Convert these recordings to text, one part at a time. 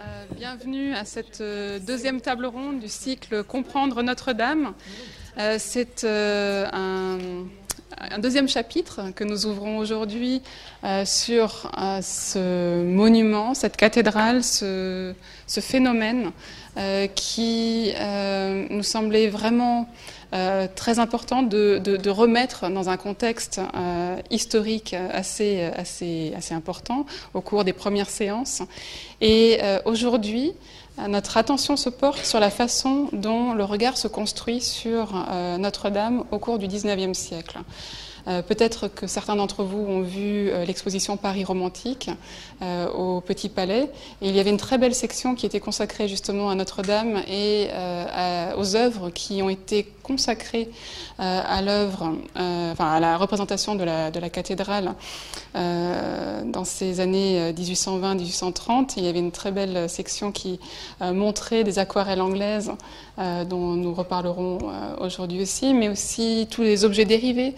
Euh, bienvenue à cette euh, deuxième table ronde du cycle Comprendre Notre-Dame. Euh, c'est un, deuxième chapitre que nous ouvrons aujourd'hui sur ce monument, cette cathédrale, ce, ce phénomène qui nous semblait vraiment euh, très important de, de, de, remettre dans un contexte euh, historique assez, assez, assez important au cours des premières séances. Et euh, aujourd'hui, notre attention se porte sur la façon dont le regard se construit sur Notre-Dame au cours du XIXe siècle. Euh, peut-être que certains d'entre vous ont vu euh, l'exposition Paris romantique euh, au Petit Palais. Et il y avait une très belle section qui était consacrée justement à Notre-Dame et aux œuvres qui ont été consacrées à l'œuvre, enfin à la représentation de la, cathédrale dans ces années 1820-1830. Il y avait une très belle section qui montrait des aquarelles anglaises dont nous reparlerons aujourd'hui aussi, mais aussi tous les objets dérivés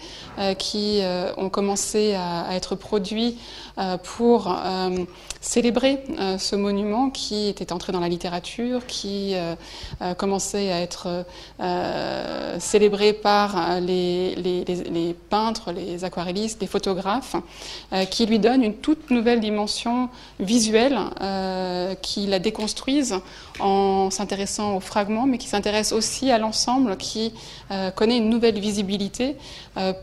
qui euh, ont commencé à, être produits euh, pour euh, célébrer ce monument qui était entré dans la littérature, qui commençait à être célébré par les, les, peintres, les aquarellistes, les photographes, qui lui donnent une toute nouvelle dimension visuelle, qui la déconstruisent en s'intéressant aux fragments, mais qui s'intéresse aussi à l'ensemble, qui connaît une nouvelle visibilité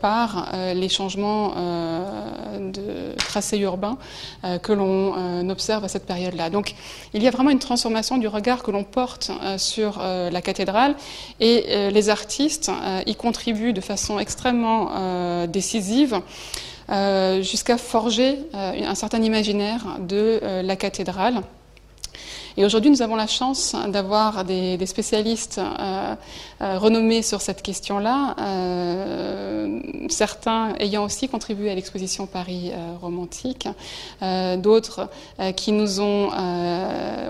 par euh, les changements euh, de tracé urbain euh, que l'on observe à cette période-là. Donc il y a vraiment une transformation du regard que l'on porte sur la cathédrale et les artistes y contribuent de façon extrêmement décisive. jusqu'à forger un certain imaginaire de la cathédrale. Et aujourd'hui, nous avons la chance d'avoir des, spécialistes euh, euh, renommés sur cette question-là, euh, certains ayant aussi contribué à l'exposition Paris romantique, d'autres qui nous ont,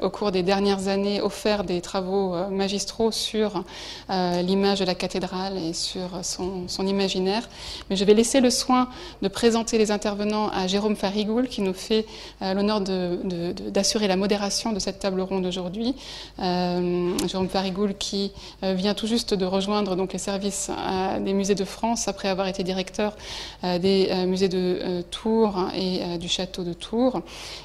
au cours des dernières années, offert des travaux magistraux sur l'image de la cathédrale et sur son, imaginaire. Mais je vais laisser le soin de présenter les intervenants à Jérôme Farigoul, qui nous fait l'honneur d'assurer la modération de cette table ronde aujourd'hui. Euh, Jérôme Farigoul qui euh, vient tout juste de rejoindre donc, les services euh, des musées de France après avoir été directeur des musées de Tours et du château de Tours.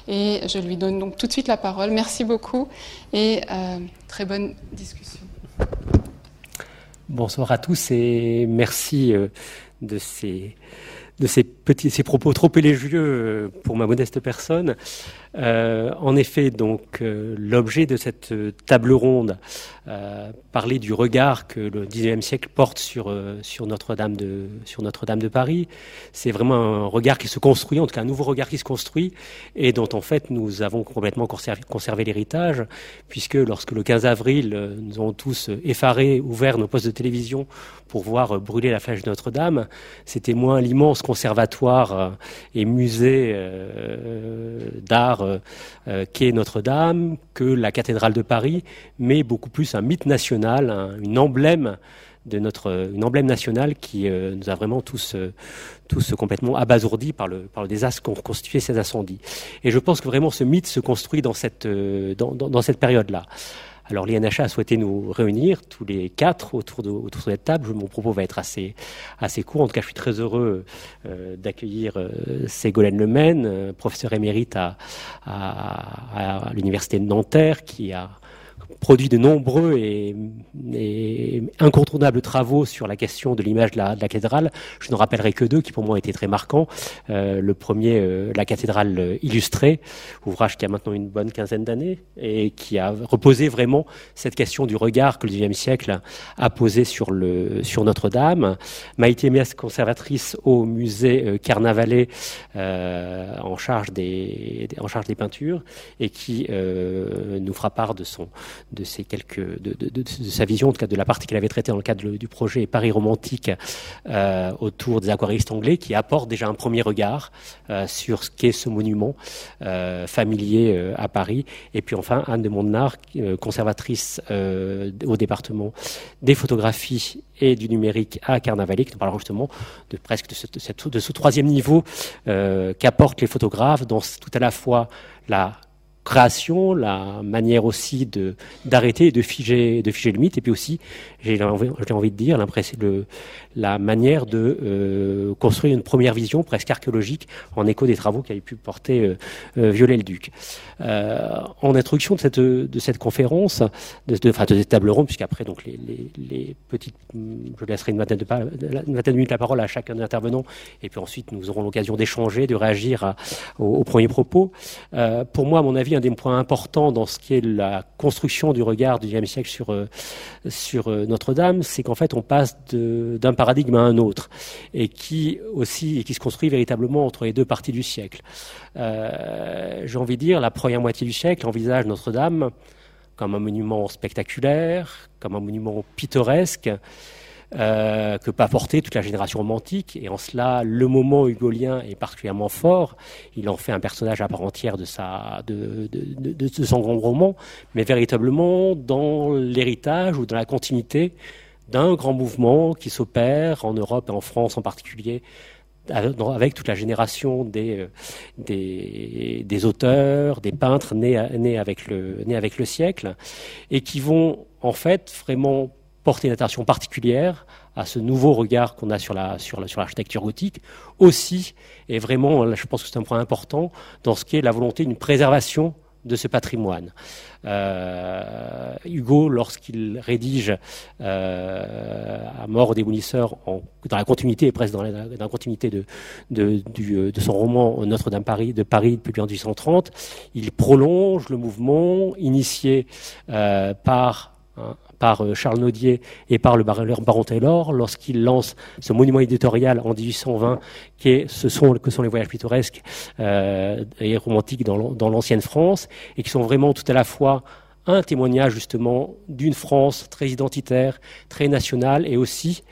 Et je lui donne donc tout de suite la parole. Merci beaucoup et très bonne discussion. Bonsoir à tous et merci de ces de ces petits, ces propos trop élogieux pour ma modeste personne. Euh, en effet, donc euh, l'objet de cette table ronde, euh, parler du regard que le XIXe siècle porte sur sur Notre-Dame de Notre-Dame de Paris, c'est vraiment un regard qui se construit, en tout cas un nouveau regard qui se construit et dont en fait nous avons complètement conservé, l'héritage, puisque lorsque le 15 avril nous avons tous effarés ouvert nos postes de télévision pour voir brûler la flèche de Notre-Dame, c'était moins l'immense conservatoire et musée d'art euh, euh, qu'est Notre-Dame, que la cathédrale de Paris, mais beaucoup plus un mythe national, une emblème de notre une emblème nationale qui euh, nous a vraiment tous tous complètement abasourdis par le par le désastre qu'ont constitué ces incendies. Et je pense que vraiment ce mythe se construit dans cette dans, dans cette période-là. Alors l'INHA a souhaité nous réunir tous les quatre autour de, autour cette table. Mon propos va être assez, assez court. En tout cas, je suis très heureux euh, d'accueillir euh, Ségolène Lemaine, euh, professeur émérite à, à, à l'Université de Nanterre, qui a produit de nombreux et, incontournables travaux sur la question de l'image de, la, cathédrale. Je n'en rappellerai que deux qui pour moi été très marquants. Euh, le premier, euh, La cathédrale illustrée, ouvrage qui a maintenant une bonne quinzaine d'années et qui a reposé vraiment cette question du regard que le XIXe siècle a posé sur, Notre-Dame. Maïté Mias, conservatrice au musée euh, Carnavalet en, charge des, en charge des peintures et qui nous fera part de son de ces quelques de, de, sa vision en tout cas de la partie qu'elle avait traitée dans le cadre du projet Paris romantique euh, autour des aquaristes anglais qui apporte déjà un premier regard euh, sur ce qu'est ce monument euh, familier à Paris. Et puis enfin Anne de Montenard euh, conservatrice au département des photographies et du numérique à Carnavalet qui nous parlera justement de presque de ce, ce troisième niveau qu'apportent les photographes dans tout à la fois la création, la manière aussi de d'arrêter et de figer de figer le mythe, et puis aussi, j'ai envie, envie, de dire, le, la manière de euh, construire une première vision presque archéologique en écho des travaux qui avaient pu porter euh, euh Viollet-le-Duc. Euh, en introduction de cette conférence, de, enfin de cette table ronde, puisqu'après donc les, petites, je laisserai une vingtaine de, une de minutes la parole à chacun des intervenants, et puis ensuite nous aurons l'occasion d'échanger, de réagir aux, premiers propos. pour moi, à mon avis, un des points importants dans ce qui est la construction du regard du XIXe siècle sur, euh, euh, Notre-Dame, c'est qu'en fait on passe d'un paradigme à un autre et qui aussi et qui se construit véritablement entre les deux parties du siècle. Euh, J'ai envie de dire, la première moitié du siècle envisage Notre-Dame comme un monument spectaculaire, comme un monument pittoresque, euh, que pas porter toute la génération romantique. Et en cela, le moment hugolien est particulièrement fort. Il en fait un personnage à part entière de, sa, de, de son grand roman, mais véritablement dans l'héritage ou dans la continuité d'un grand mouvement qui s'opère en Europe et en France en particulier avec toute la génération des, euh, des, des auteurs, des peintres nés, nés, avec le, nés avec le siècle, et qui vont en fait vraiment porter une attention particulière à ce nouveau regard qu'on a sur la sur sur l'architecture gothique. Aussi et vraiment je pense que c'est un point important dans ce qui est la volonté d'une préservation de ce patrimoine. Euh, Hugo, lorsqu'il rédige euh, à mort des démolisseurs, dans la continuité, presque dans la, continuité de, de, son roman Notre-Dame Paris, de Paris depuis 1830, il prolonge le mouvement initié euh, par par euh, Charles Naudier et par le baron Taylor lorsqu'il lance ce monument éditorial en 1820 qui est, ce sont, que sont les voyages pittoresques euh, et romantiques dans, l'ancienne France et qui sont vraiment tout à la fois un témoignage justement d'une France très identitaire, très nationale et aussi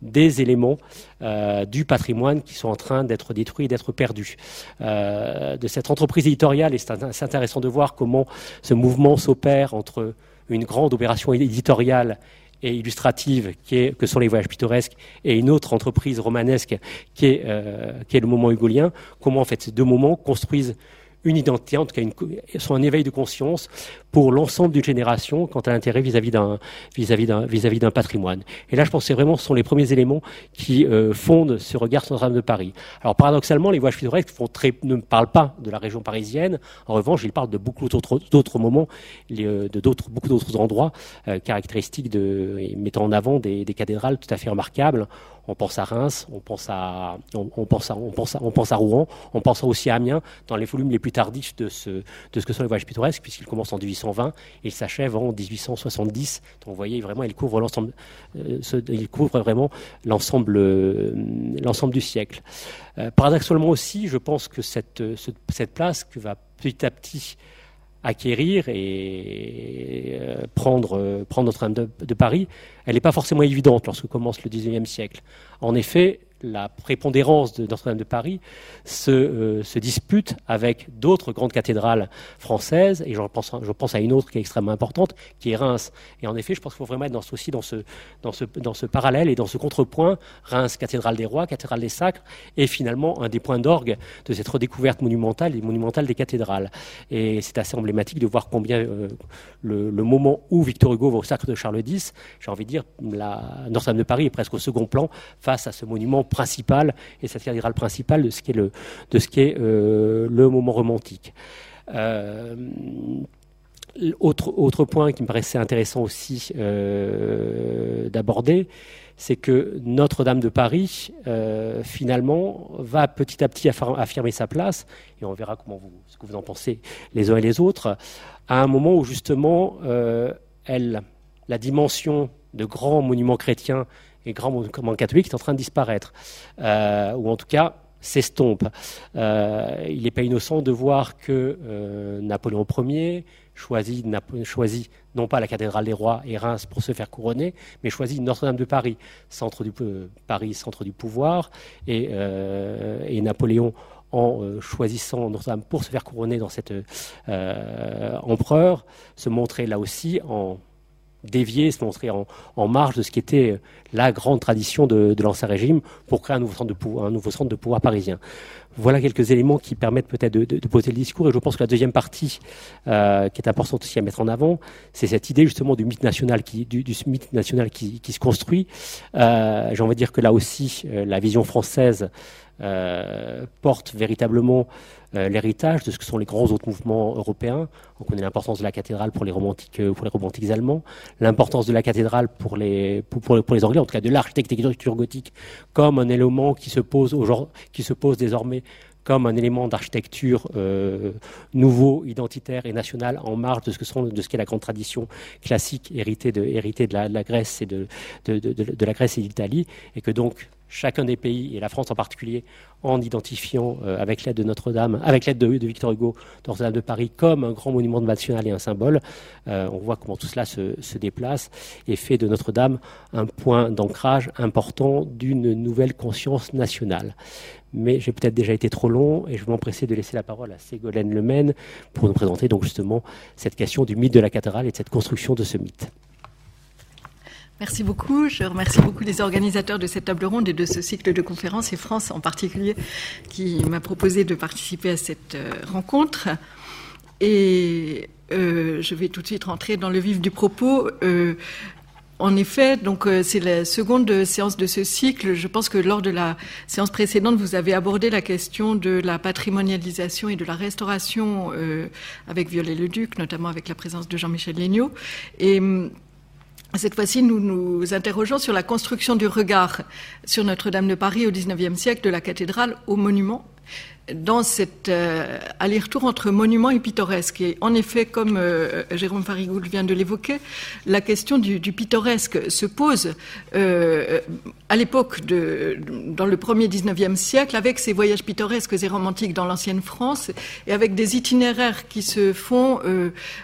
des éléments euh, du patrimoine qui sont en train d'être détruits, d'être perdus. De cette entreprise éditoriale, et c'est intéressant de voir comment ce mouvement s'opère entre une grande opération éditoriale et illustrative que sont les voyages pittoresques et une autre entreprise romanesque qui est, euh, le moment hugolien, comment en ces deux moments construisent une identité, en tout cas une, sont un éveil de conscience pour l'ensemble d'une génération quant à l'intérêt vis-à-vis d'un vis-à-vis d'un vis-à-vis d'un patrimoine. Et là, je pense que vraiment ce sont les premiers éléments qui euh, fondent ce regard sur Notre-Dame de Paris. Alors paradoxalement, les voyages pittoresques ne parlent pas de la région parisienne. En revanche, ils parlent de beaucoup d'autres, moments, euh, de d'autres beaucoup d'autres endroits euh, caractéristiques de mettant en avant des cathédrales tout à fait remarquables on pense à Reims, on pense à, Rouen, on pense aussi à Amiens dans les volumes les plus tardifs de ce, que sont les voyages pittoresques, puisqu'ils commencent en 1820 et ils s'achèvent en 1870. Donc vous voyez vraiment, couvrent l'ensemble, euh, vraiment l'ensemble, euh, l'ensemble du siècle. Euh, paradoxalement aussi, je pense que cette, cette place que va petit à petit acquérir et euh, prendre, euh, prendre Notre-Dame de, de, Paris, elle n'est pas forcément évidente lorsque commence le XIXe siècle. En effet, la prépondérance de Notre-Dame de Paris se, euh, se dispute avec d'autres grandes cathédrales françaises, et je pense, à une autre qui est extrêmement importante, qui est Reims. Et en effet, je pense qu'il faut vraiment être dans aussi dans ce, dans, dans ce parallèle et dans ce contrepoint, Reims, cathédrale des rois, cathédrale des sacres, et finalement un des points d'orgue de cette redécouverte monumentale et monumentale des cathédrales. Et c'est assez emblématique de voir combien euh, le, moment où Victor Hugo va au sacre de Charles X, j'ai envie de dire, Notre-Dame de Paris est presque au second plan face à ce monument principal et cette cathédrale principale de ce qui est le, de ce qui est, euh, le moment romantique. Euh, autre, autre point qui me paraissait intéressant aussi euh, d'aborder, c'est que Notre-Dame de Paris, finalement, va petit à petit affirmer sa place, et on verra comment vous, ce que vous en pensez les uns et les autres, à un moment où justement, elle, la dimension de grands monuments chrétiens et grand mouvement catholique est en train de disparaître, euh, ou en tout cas s'estompe. Euh, il n'est pas innocent de voir que euh, Napoléon Ier choisit, non pas la cathédrale des rois et Reims pour se faire couronner, mais choisit Notre-Dame de Paris, centre du, Paris, centre du pouvoir, et, et Napoléon en choisissant Notre-Dame pour se faire couronner dans cet empereur, se montrait là aussi en dévier, se montrer en, marge de ce qui était la grande tradition de, l'ancien régime pour créer un nouveau, centre de pouvoir, parisien. Voilà quelques éléments qui permettent peut-être de, poser le discours. Et je pense que la deuxième partie, euh, qui est importante aussi à mettre en avant, c'est cette idée justement du mythe national qui, du, mythe national qui, se construit. Euh, J'ai envie de dire que là aussi, euh, la vision française euh, porte véritablement l'héritage de ce que sont les grands autres mouvements européens. On connaît l'importance de la cathédrale pour les romantiques, euh, allemands, l'importance de la cathédrale pour les, Anglais, en tout cas de l'architecture gothique, comme un élément qui se pose, désormais comme un élément d'architecture euh, nouveau, identitaire et national en marge de ce que sont de ce qu'est la grande tradition classique héritée de, la, Grèce et de, la Grèce et d'Italie, et que donc chacun des pays, et la France en particulier, en identifiant, euh, avec l'aide de Notre-Dame, avec l'aide de, Victor Hugo, Notre-Dame de Paris, comme un grand monument national et un symbole. Euh, on voit comment tout cela se, déplace et fait de Notre-Dame un point d'ancrage important d'une nouvelle conscience nationale. Mais j'ai peut-être déjà été trop long et je vais m'empresser de laisser la parole à Ségolène Lemaine pour nous présenter donc justement cette question du mythe de la cathédrale et de cette construction de ce mythe. Merci beaucoup. Je remercie beaucoup les organisateurs de cette table ronde et de ce cycle de conférences, et France en particulier, qui m'a proposé de participer à cette euh, rencontre. Et euh, je vais tout de suite rentrer dans le vif du propos. Euh, en effet, donc c'est la seconde séance de ce cycle. Je pense que lors de la séance précédente, vous avez abordé la question de la patrimonialisation et de la restauration avec Viollet-le-Duc, notamment avec la présence de Jean-Michel Léniaud. Et cette fois-ci, nous nous interrogeons sur la construction du regard sur Notre-Dame de Paris au XIXe siècle, de la cathédrale au monument, dans cet euh, aller-retour entre monument et pittoresque. Et en effet, comme euh, Jérôme Farigoul vient de l'évoquer, la question du, pittoresque se pose euh, à l'époque dans le premier 19e siècle, avec ces voyages pittoresques et romantiques dans l'ancienne France, et avec des itinéraires qui se font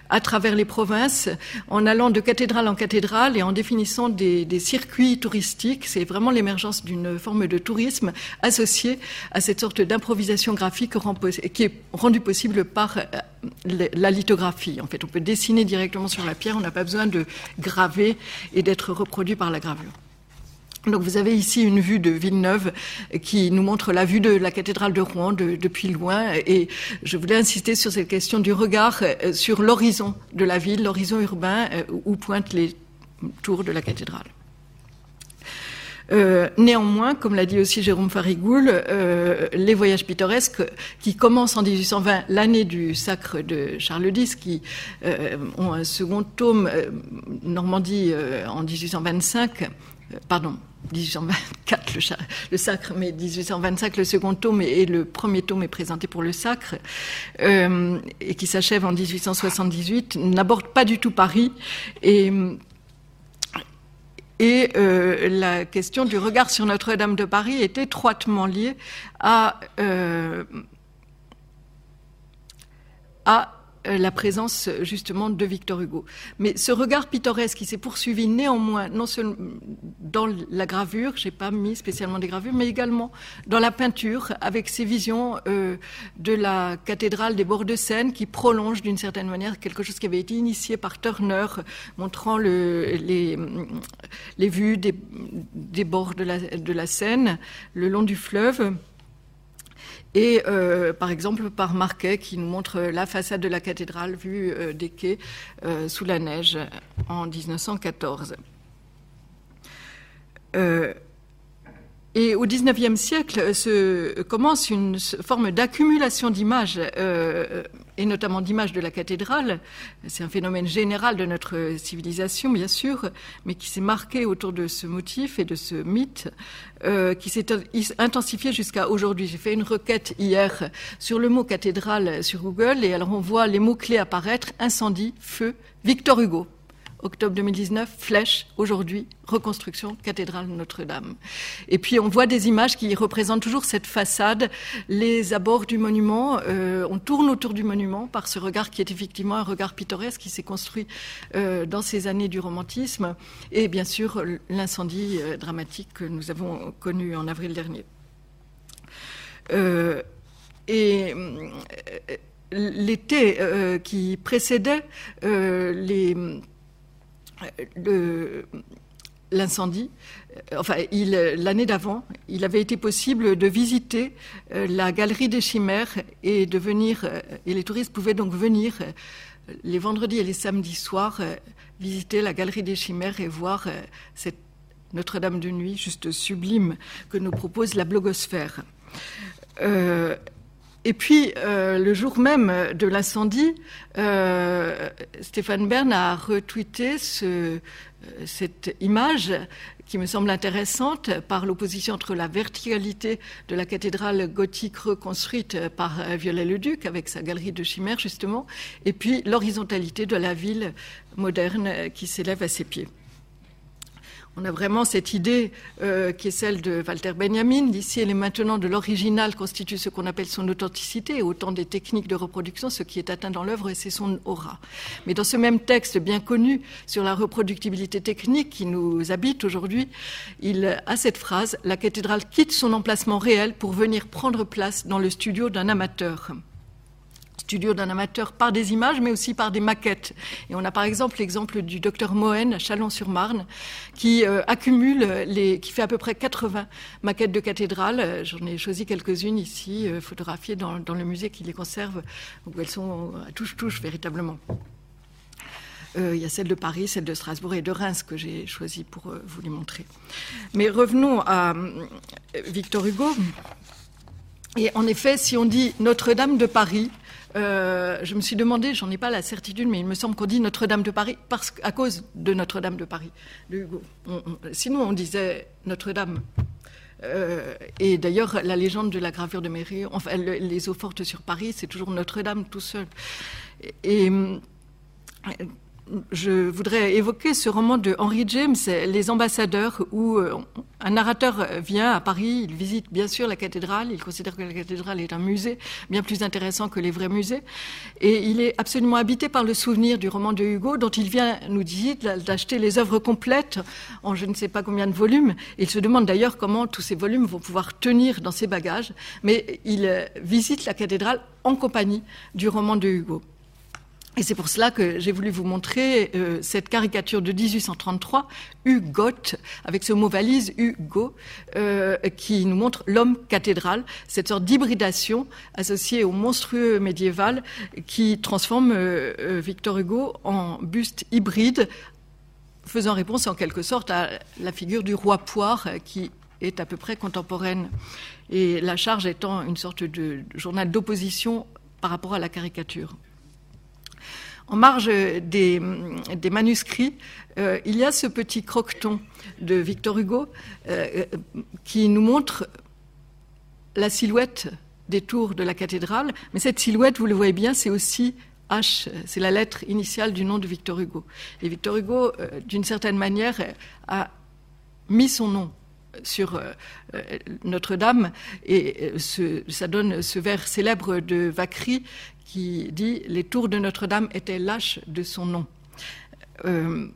à travers les provinces, en allant de cathédrale en cathédrale et en définissant des circuits touristiques. C'est vraiment l'émergence d'une forme de tourisme associée à cette sorte d'improvisation graphique qui est rendue possible par euh, la lithographie. En fait, on peut dessiner directement sur la pierre, on n'a pas besoin de graver et d'être reproduit par la gravure. Donc vous avez ici une vue de Villeneuve qui nous montre la vue de la cathédrale de Rouen depuis loin et je voulais insister sur cette question du regard euh, sur l'horizon de la ville, l'horizon urbain euh, où pointent les tours de la cathédrale. Euh, néanmoins, comme l'a dit aussi Jérôme Farigoul, euh, les voyages pittoresques qui commencent en 1820, l'année du sacre de Charles X, qui euh, ont un second tome, Normandie en 1825, pardon, 1824 le, sacre, mais 1825 le second tome et, le premier tome est présenté pour le sacre, et qui s'achève en 1878, n'aborde pas du tout Paris et et euh, la question du regard sur Notre-Dame de Paris est étroitement liée à, euh, la présence justement de Victor Hugo. Mais ce regard pittoresque qui s'est poursuivi néanmoins, non seulement dans la gravure, j'ai pas mis spécialement des gravures, mais également dans la peinture, avec ces visions euh, de la cathédrale des bords de Seine qui prolonge d'une certaine manière quelque chose qui avait été initié par Turner, montrant le, les, vues des, bords de la Seine le long du fleuve et euh, par exemple par Marquet qui nous montre la façade de la cathédrale vue euh, des quais euh, sous la neige en 1914. Et au XIXe siècle se commence une forme d'accumulation d'images, euh, et notamment d'images de la cathédrale. C'est un phénomène général de notre civilisation, bien sûr, mais qui s'est marqué autour de ce motif et de ce mythe, euh, qui s'est intensifié jusqu'à aujourd'hui. J'ai fait une requête hier sur le mot cathédrale sur Google, et alors on voit les mots-clés apparaître incendie, feu, Victor Hugo octobre 2019, Flèche, aujourd'hui, reconstruction, cathédrale Notre-Dame. Et puis on voit des images qui représentent toujours cette façade, les abords du monument, euh, on tourne autour du monument par ce regard qui est effectivement un regard pittoresque qui s'est construit euh, dans ces années du romantisme, et bien sûr l'incendie euh, dramatique que nous avons connu en avril dernier. et l'été qui précédait les l'incendie. Enfin, l'année d'avant, il avait été possible de visiter la galerie des chimères et de venir, et les touristes pouvaient donc venir les vendredis et les samedis soirs visiter la galerie des chimères et voir cette Notre-Dame de nuit juste sublime que nous propose la blogosphère. Et puis, euh, le jour même de l'incendie, euh, Stéphane Bern a retweeté ce, cette image qui me semble intéressante par l'opposition entre la verticalité de la cathédrale gothique reconstruite par Viollet-le-Duc avec sa galerie de chimères justement, et puis l'horizontalité de la ville moderne qui s'élève à ses pieds on a vraiment cette idée euh, qui est celle de Walter Benjamin, d'ici elle est maintenant de l'original constitue ce qu'on appelle son authenticité, autant des techniques de reproduction, ce qui est atteint dans l'œuvre, c'est son aura. Mais dans ce même texte bien connu sur la reproductibilité technique qui nous habite aujourd'hui, il a cette phrase, la cathédrale quitte son emplacement réel pour venir prendre place dans le studio d'un amateur studio d'un amateur par des images, mais aussi par des maquettes. Et on a par exemple l'exemple du docteur Mohen à Chalon-sur-Marne, qui euh, accumule les, qui fait à peu près 80 maquettes de cathédrales. J'en ai choisi quelques-unes ici, euh, photographiées dans, le musée qui les conserve, où elles sont à touche-touche véritablement. Euh, il y a celle de Paris, celle de Strasbourg et de Reims que j'ai choisi pour vous les montrer. Mais revenons à Victor Hugo. Et en effet, si on dit Notre-Dame de Paris, euh, je me suis demandé, j'en ai pas la certitude, mais il me semble qu'on dit Notre-Dame de Paris parce, à cause de Notre-Dame de Paris, Hugo. sinon, on disait Notre-Dame. Euh, et d'ailleurs, la légende de la gravure de Mairie, enfin, les eaux fortes sur Paris, c'est toujours Notre-Dame tout seul. et je voudrais évoquer ce roman de Henry James, Les ambassadeurs, où euh, un narrateur vient à Paris, il visite bien sûr la cathédrale, il considère que la cathédrale est un musée bien plus intéressant que les vrais musées, et il est absolument habité par le souvenir du roman de Hugo, dont il vient, nous dit, d'acheter les œuvres complètes en je ne sais pas combien de volumes. Il se demande d'ailleurs comment tous ces volumes vont pouvoir tenir dans ses bagages, mais il visite la cathédrale en compagnie du roman de Hugo. Et c'est pour cela que j'ai voulu vous montrer euh, cette caricature de 1833, Hugot, avec ce mot valise Hugo, euh, qui nous montre l'homme cathédrale, cette sorte d'hybridation associée au monstrueux médiéval qui transforme euh, Victor Hugo en buste hybride, faisant réponse en quelque sorte à la figure du roi poire qui est à peu près contemporaine. Et la charge étant une sorte de journal d'opposition par rapport à la caricature. En marge des, manuscrits, euh, il y a ce petit croqueton de Victor Hugo euh, qui nous montre la silhouette des tours de la cathédrale. Mais cette silhouette, vous le voyez bien, c'est aussi H, c'est la lettre initiale du nom de Victor Hugo. Et Victor Hugo, euh, d'une certaine manière, a mis son nom sur Notre-Dame et ça donne ce vers célèbre de Vacry qui dit Les tours de Notre-Dame étaient lâches de son nom. Euh,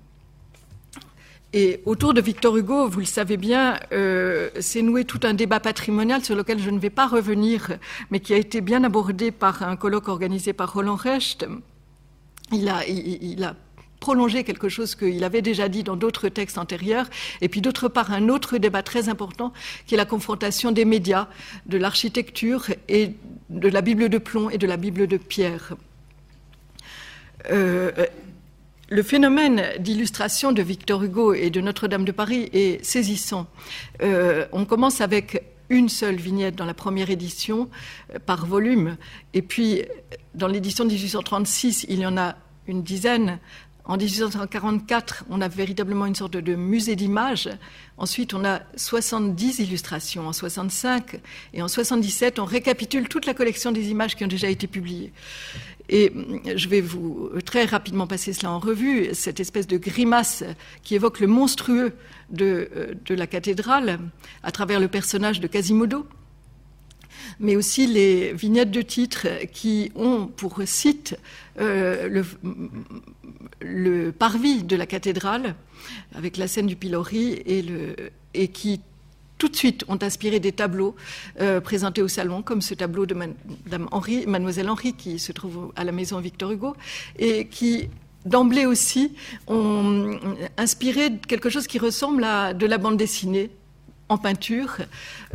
et autour de Victor Hugo, vous le savez bien, euh, s'est noué tout un débat patrimonial sur lequel je ne vais pas revenir, mais qui a été bien abordé par un colloque organisé par Roland Recht. Il a, il quelque chose qu'il avait déjà dit dans d'autres textes antérieurs, et puis d'autre part un autre débat très important qui est la confrontation des médias, de l'architecture et de la Bible de plomb et de la Bible de pierre. Euh, le phénomène d'illustration de Victor Hugo et de Notre-Dame de Paris est saisissant. Euh, on commence avec une seule vignette dans la première édition euh, par volume, et puis dans l'édition de 1836, il y en a une dizaine en 1844, on a véritablement une sorte de musée d'images. Ensuite, on a 70 illustrations en 65 et en 77, on récapitule toute la collection des images qui ont déjà été publiées. Et mm, je vais vous très rapidement passer cela en revue, cette espèce de grimace qui évoque le monstrueux de, euh, de la cathédrale à travers le personnage de Quasimodo, mais aussi les vignettes de titres qui ont pour site euh, le, parvis de la cathédrale, avec la scène du pilori, et, qui tout de suite ont inspiré des tableaux euh, présentés au salon, comme ce tableau de Madame Henri, Mademoiselle Henri, qui se trouve à la maison Victor Hugo, et qui d'emblée aussi, ont inspiré quelque chose qui ressemble à de la bande dessinée en peinture,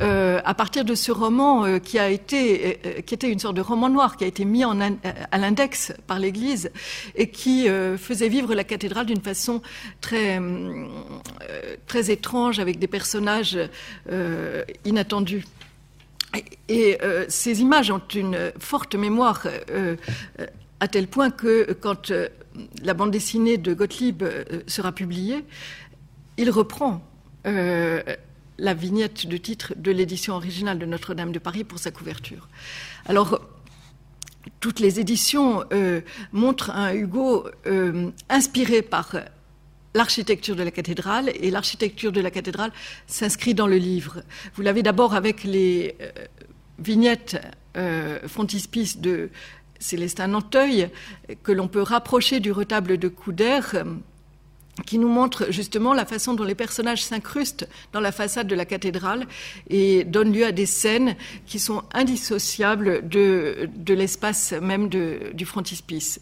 euh, à partir de ce roman euh, qui a été, euh, qui était une sorte de roman noir, qui a été mis à l'index par l'Église et qui faisait vivre la cathédrale d'une façon très, très étrange, avec des personnages inattendus. Et, ces images ont une forte mémoire à tel point que quand la bande dessinée de Gottlieb sera publiée, il reprend la vignette de titre de l'édition originale de Notre-Dame de Paris pour sa couverture. Alors, toutes les éditions euh, montrent un Hugo euh, inspiré par l'architecture de la cathédrale, et l'architecture de la cathédrale s'inscrit dans le livre. Vous l'avez d'abord avec les euh, vignettes frontispice de Célestin Nanteuil, que l'on peut rapprocher du retable de Couder qui nous montre justement la façon dont les personnages s'incrustent dans la façade de la cathédrale et donnent lieu à des scènes qui sont indissociables de, de l'espace même de, du frontispice.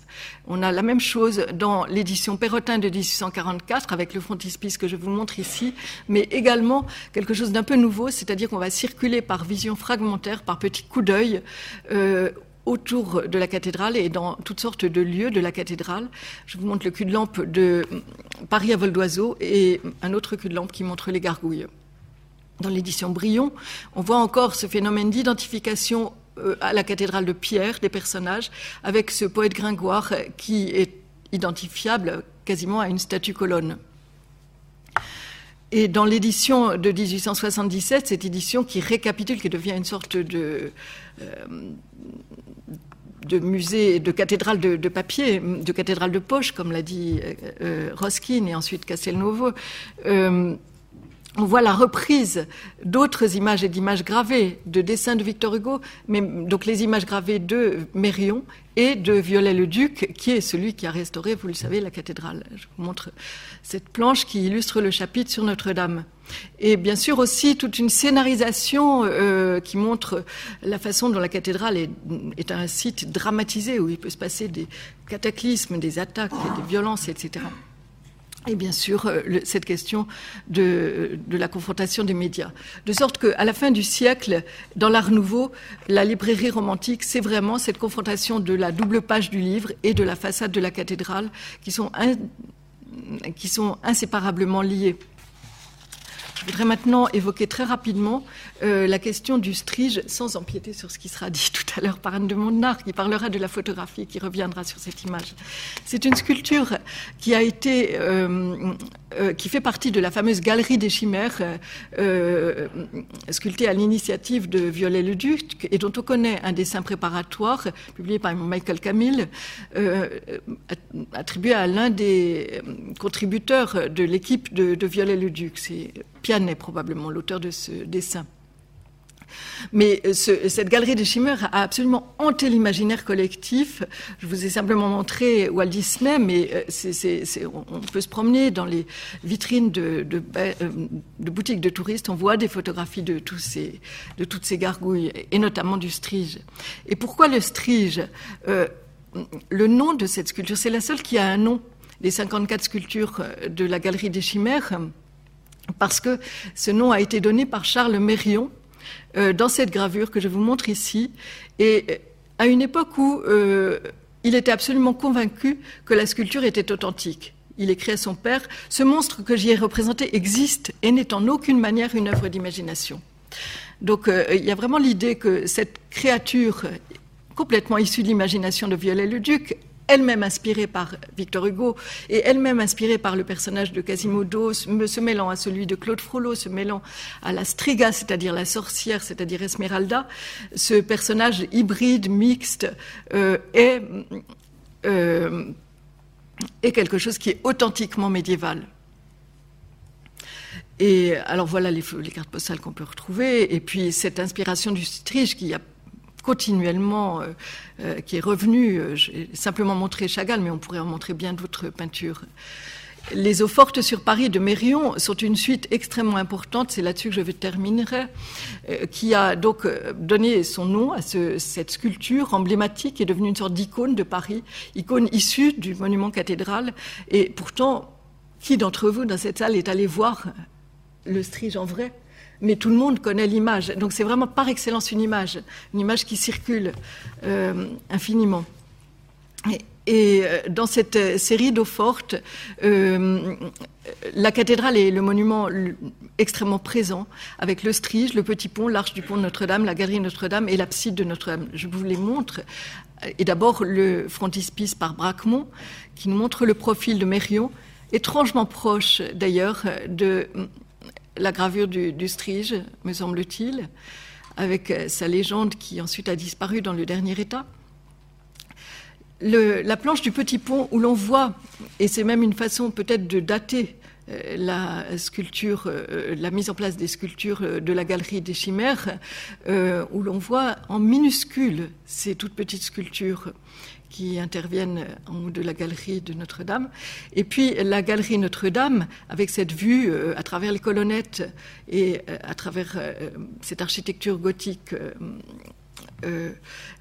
On a la même chose dans l'édition Perrotin de 1844 avec le frontispice que je vous montre ici, mais également quelque chose d'un peu nouveau, c'est-à-dire qu'on va circuler par vision fragmentaire, par petits coups d'œil, euh, autour de la cathédrale et dans toutes sortes de lieux de la cathédrale. Je vous montre le cul de lampe de Paris à vol d'oiseau et un autre cul de lampe qui montre les gargouilles. Dans l'édition Brion, on voit encore ce phénomène d'identification euh, à la cathédrale de Pierre des personnages avec ce poète gringoire qui est identifiable quasiment à une statue colonne. Et dans l'édition de 1877, cette édition qui récapitule, qui devient une sorte de, euh, de musée, de cathédrale de, papier, de cathédrale de poche, comme l'a dit euh, euh, Roskin et ensuite Castelnuovo, euh, on voit la reprise d'autres images et d'images gravées, de dessins de Victor Hugo, mais donc les images gravées de Mérion et de Viollet-le-Duc, qui est celui qui a restauré, vous le savez, la cathédrale. Je vous montre cette planche qui illustre le chapitre sur Notre-Dame. Et bien sûr aussi toute une scénarisation euh, qui montre la façon dont la cathédrale est, est, un site dramatisé où il peut se passer des cataclysmes, des attaques, des violences, etc et bien sûr euh, cette question de, la confrontation des médias. De sorte qu'à la fin du siècle, dans l'Art nouveau, la librairie romantique, c'est vraiment cette confrontation de la double page du livre et de la façade de la cathédrale qui sont, qui sont inséparablement liées. Je voudrais maintenant évoquer très rapidement euh, la question du strige, sans empiéter sur ce qui sera dit tout à l'heure par Anne de Montnard, qui parlera de la photographie qui reviendra sur cette image. C'est une sculpture qui a été, euh, euh, qui fait partie de la fameuse galerie des chimères, sculptée à l'initiative de Viollet-le-Duc, et dont on connaît un dessin préparatoire publié par Michael Camille, attribué à l'un des contributeurs de l'équipe de, de Viollet-le-Duc. C'est Pianet, probablement, l'auteur de ce dessin. Mais euh, cette galerie des chimères a absolument hanté l'imaginaire collectif. Je vous ai simplement montré Walt Disney, mais euh, on, peut se promener dans les vitrines de, euh, boutiques de touristes. On voit des photographies de toutes ces gargouilles, et notamment du strige. Et pourquoi le strige? Le nom de cette sculpture, c'est la seule qui a un nom. Les 54 sculptures de la galerie des chimères parce que ce nom a été donné par Charles Mérion euh, dans cette gravure que je vous montre ici, et euh, à une époque où euh, il était absolument convaincu que la sculpture était authentique. Il écrit à son père Ce monstre que j'y ai représenté existe et n'est en aucune manière une œuvre d'imagination. Donc il y a vraiment l'idée que cette créature complètement issue de l'imagination de Viollet-le-Duc elle-même inspirée par Victor Hugo et elle-même inspirée par le personnage de Quasimodo, se mêlant à celui de Claude Frollo, se mêlant à la Striga, c'est-à-dire la sorcière, c'est-à-dire Esmeralda, ce personnage hybride, mixte, euh, est, euh, est quelque chose qui est authentiquement médiéval. Et alors voilà les, les cartes postales qu'on peut retrouver, et puis cette inspiration du Strige qui a continuellement, euh, euh, qui est revenu. Euh, j'ai simplement montré Chagall, mais on pourrait en montrer bien d'autres peintures. les eaux fortes sur Paris de Mérion sont une suite extrêmement importante, c'est là-dessus que je terminerai, euh, qui a donc donné son nom à cette sculpture emblématique qui est devenue une sorte d'icône de Paris, icône issue du monument cathédral. Et pourtant, qui d'entre vous dans cette salle est allé voir le Strige en vrai? Mais tout le monde connaît l'image. Donc c'est vraiment par excellence une image, une image qui circule euh, infiniment. Et euh, dans cette euh, série d'eau fortes, euh, la cathédrale est le monument extrêmement présent, avec le Strige, le petit pont, l'arche du pont de Notre-Dame, la galerie Notre-Dame et l'abside de Notre-Dame. Je vous les montre. Et d'abord le frontispice par Braquemont, qui nous montre le profil de Mérion, étrangement proche d'ailleurs de la gravure du, du Strige, me semble-t-il, avec sa légende qui ensuite a disparu dans le dernier état. La planche du petit pont où l'on voit, et c'est même une façon peut-être de dater euh, la sculpture, euh, la mise en place des sculptures euh, de la galerie des chimères, où l'on voit en minuscules ces toutes petites sculptures qui interviennent en haut de la galerie de Notre-Dame. Et puis la galerie Notre-Dame, avec cette vue à travers les colonnettes et à travers cette architecture gothique euh,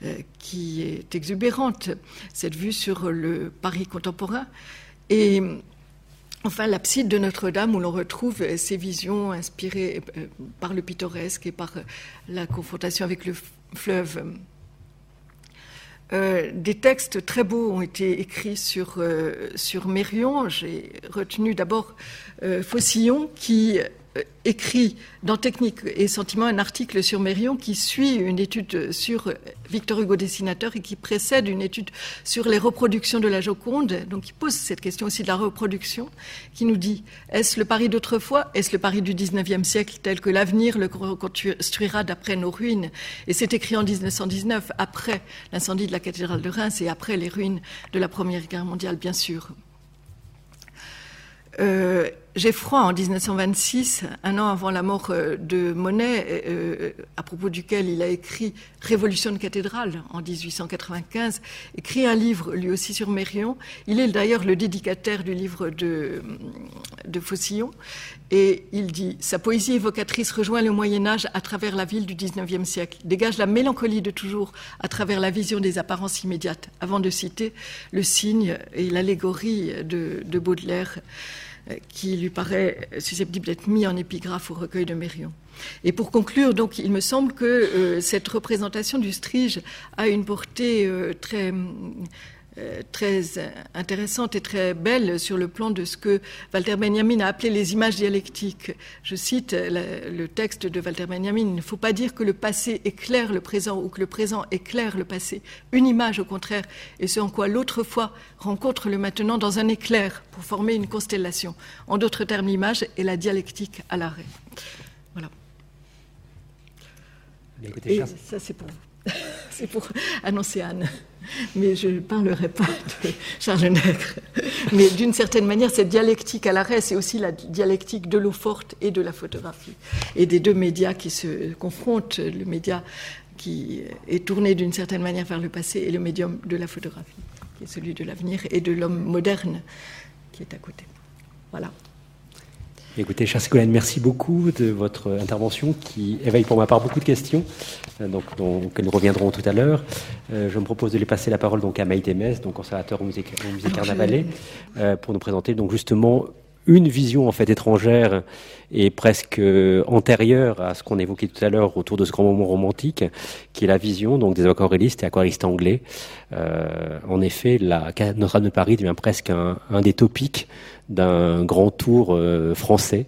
euh, qui est exubérante, cette vue sur le Paris contemporain. Et enfin, l'abside de Notre-Dame, où l'on retrouve ces visions inspirées euh, par le pittoresque et par la confrontation avec le fleuve. Des textes très beaux ont été écrits sur, sur Mérion. J'ai retenu d'abord Faucillon qui euh, écrit dans Technique et Sentiment un article sur Mérion qui suit une étude sur Victor Hugo dessinateur et qui précède une étude sur les reproductions de la Joconde. Donc il pose cette question aussi de la reproduction, qui nous dit est-ce le Paris d'autrefois? Est-ce le Paris du XIXe siècle tel que l'avenir le reconstruira d'après nos ruines? Et c'est écrit en 1919, après l'incendie de la cathédrale de Reims et après les ruines de la Première Guerre mondiale, bien sûr. Euh, Geffroy, en 1926, un an avant la mort euh, de Monet, euh, à propos duquel il a écrit Révolution de cathédrale en 1895, écrit un livre lui aussi sur Mérion. Il est d'ailleurs le dédicataire du livre de, de Faucillon. Et il dit Sa poésie évocatrice rejoint le Moyen-Âge à travers la ville du XIXe siècle, dégage la mélancolie de toujours à travers la vision des apparences immédiates, avant de citer le signe et l'allégorie de, de Baudelaire qui lui paraît susceptible d'être mis en épigraphe au recueil de Mérion. Et pour conclure, donc, il me semble que euh, cette représentation du Strige a une portée euh, très euh, très intéressante et très belle sur le plan de ce que Walter Benjamin a appelé les images dialectiques. Je cite le texte de Walter Benjamin, il ne faut pas dire que le passé éclaire le présent ou que le présent éclaire le passé. Une image, au contraire, est ce en quoi l'autre fois rencontre le maintenant dans un éclair pour former une constellation. En d'autres termes, l'image est la dialectique à l'arrêt. Voilà. Et ça, c'est pour vous. c'est pour annoncer Anne mais je ne parlerai pas de Charles Nègre. Mais d'une certaine manière, cette dialectique à l'arrêt, c'est aussi la dialectique de l'eau forte et de la photographie, et des deux médias qui se confrontent, le média qui est tourné d'une certaine manière vers le passé et le médium de la photographie, qui est celui de l'avenir et de l'homme moderne qui est à côté. Voilà. Écoutez, cher Ségolène, merci beaucoup de votre intervention qui éveille pour ma part beaucoup de questions, euh, donc, dont, nous reviendrons tout à l'heure. Euh, je me propose de les passer la parole donc, à Maïté Metz, donc conservateur au musée, au musée Carnavalet, euh, pour nous présenter donc justement une vision en fait étrangère et presque antérieure à ce qu'on évoquait tout à l'heure autour de ce grand moment romantique, qui est la vision donc des aquarellistes et aquaristes anglais. Euh, en effet, la Notre-Dame de Paris devient presque un, un des topiques d'un grand tour euh, français,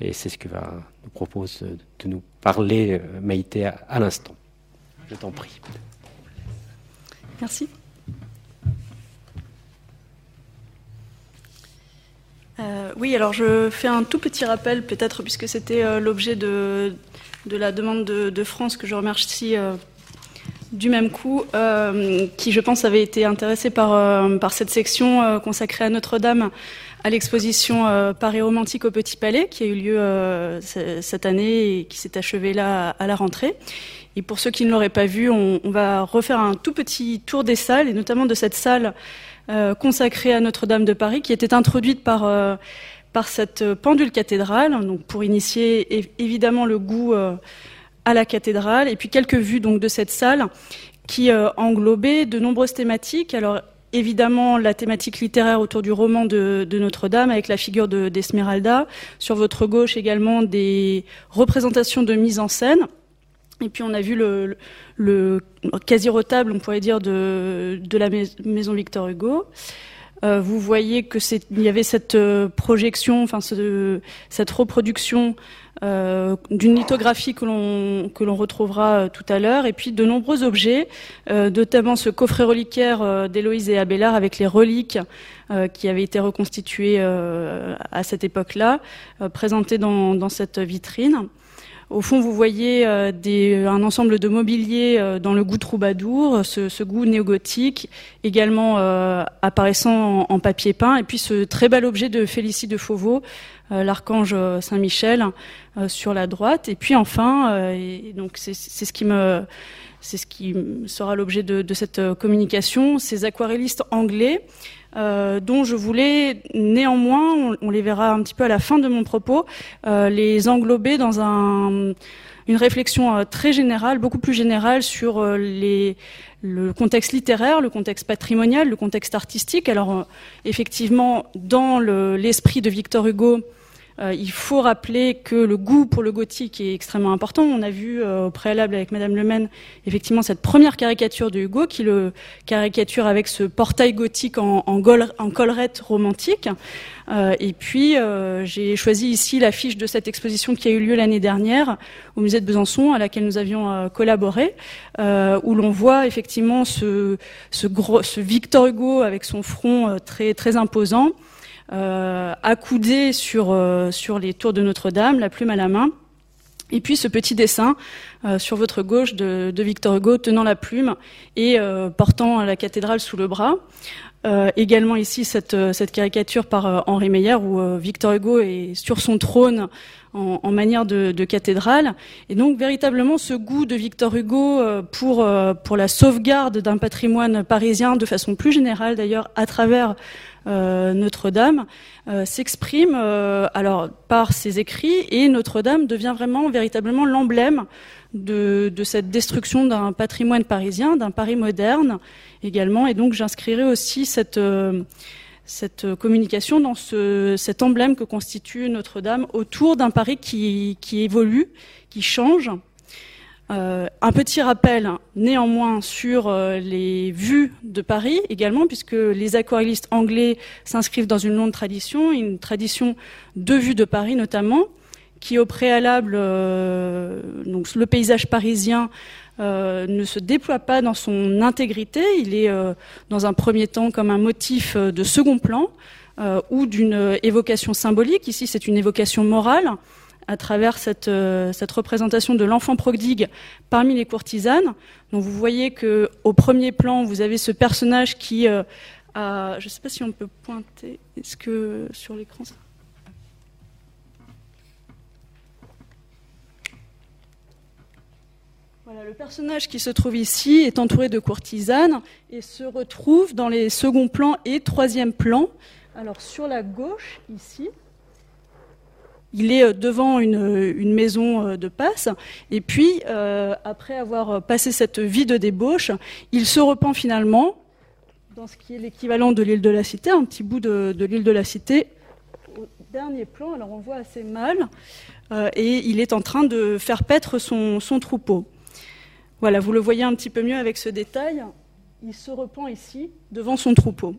et c'est ce que va nous propose de nous parler euh, Maïté à, l'instant. Je t'en prie. Merci. Euh, oui, alors je fais un tout petit rappel, peut-être, puisque c'était euh, l'objet de, de, la demande de, France, que je remercie euh, du même coup, euh, qui, je pense, avait été intéressé par, euh, par cette section consacrée à Notre-Dame à l'exposition Paris romantique au Petit Palais, qui a eu lieu cette année et qui s'est achevée là à la rentrée. Et pour ceux qui ne l'auraient pas vu, on, va refaire un tout petit tour des salles, et notamment de cette salle consacrée à Notre-Dame de Paris, qui était introduite par par cette pendule cathédrale, donc pour initier évidemment le goût à la cathédrale, et puis quelques vues donc de cette salle qui englobait de nombreuses thématiques. Alors évidemment la thématique littéraire autour du roman de, Notre-Dame avec la figure d'Esmeralda. Sur votre gauche également des représentations de mise en scène. Et puis on a vu le, quasi-retable, on pourrait dire, de, la maison Victor Hugo. Euh, vous voyez que il y avait cette euh, projection, enfin cette reproduction euh, d'une lithographie que l'on que l'on retrouvera euh, tout à l'heure, et puis de nombreux objets, euh, notamment ce coffret reliquaire d'Héloïse et Abélard avec les reliques qui avaient été reconstituées à cette époque-là, présentées dans, dans cette vitrine. Au fond, vous voyez des, un ensemble de mobilier dans le goût troubadour, ce, ce goût néogothique, également apparaissant en, papier peint, et puis ce très bel objet de Félicie de Fauveau, l'archange Saint-Michel, euh, sur la droite. Et puis enfin, euh, et donc c'est ce qui me c'est ce qui sera l'objet de, de, cette euh, communication, ces aquarellistes anglais, euh, dont je voulais néanmoins, on, les verra un petit peu à la fin de mon propos, euh, les englober dans un, une réflexion très générale, beaucoup plus générale sur les, le contexte littéraire, le contexte patrimonial, le contexte artistique. Alors effectivement, dans l'esprit de Victor Hugo, euh, il faut rappeler que le goût pour le gothique est extrêmement important. On a vu euh, au préalable avec Madame Le Maine effectivement cette première caricature de Hugo qui le caricature avec ce portail gothique en, en, en collerette romantique. Euh, et puis j'ai choisi ici l'affiche de cette exposition qui a eu lieu l'année dernière au musée de Besançon à laquelle nous avions collaboré, où l'on voit effectivement ce, ce, gros, ce Victor Hugo avec son front très très imposant euh, accoudé sur, euh, sur les tours de Notre-Dame, la plume à la main. Et puis ce petit dessin euh, sur votre gauche de, de, Victor Hugo tenant la plume et euh, portant la cathédrale sous le bras. Euh, également ici cette, cette caricature par Henri Meyer où Victor Hugo est sur son trône en, en manière de, de, cathédrale. Et donc véritablement ce goût de Victor Hugo pour, pour la sauvegarde d'un patrimoine parisien de façon plus générale d'ailleurs à travers euh, Notre-Dame euh, s'exprime euh, alors par ses écrits et Notre-Dame devient vraiment véritablement l'emblème de, cette destruction d'un patrimoine parisien, d'un Paris moderne également. Et donc j'inscrirai aussi cette cette communication dans ce, cet emblème que constitue Notre-Dame autour d'un Paris qui, qui évolue, qui change, euh, un petit rappel néanmoins sur euh, les vues de Paris également, puisque les aquarellistes anglais s'inscrivent dans une longue tradition, une tradition de vues de Paris notamment, qui au préalable, euh, donc le paysage parisien ne se déploie pas dans son intégrité, il est dans un premier temps comme un motif de second plan ou d'une évocation symbolique. Ici, c'est une évocation morale à travers cette, euh, représentation de l'enfant prodigue parmi les courtisanes. Donc vous voyez que au premier plan, vous avez ce personnage qui euh, a, je ne sais pas si on peut pointer, est-ce que sur l'écran ça Le personnage qui se trouve ici est entouré de courtisanes et se retrouve dans les second plans et troisième plans. Alors sur la gauche, ici, il est euh, devant une, maison euh, de passe, et puis, euh, après avoir passé cette vie de débauche, il se repent finalement dans ce qui est l'équivalent de l'île de la Cité, un petit bout de, l'île de la Cité, au dernier plan, alors on voit assez mal, et il est en train de faire paître son troupeau. Voilà, vous le voyez un petit peu mieux avec ce détail, il se repent ici, devant son troupeau.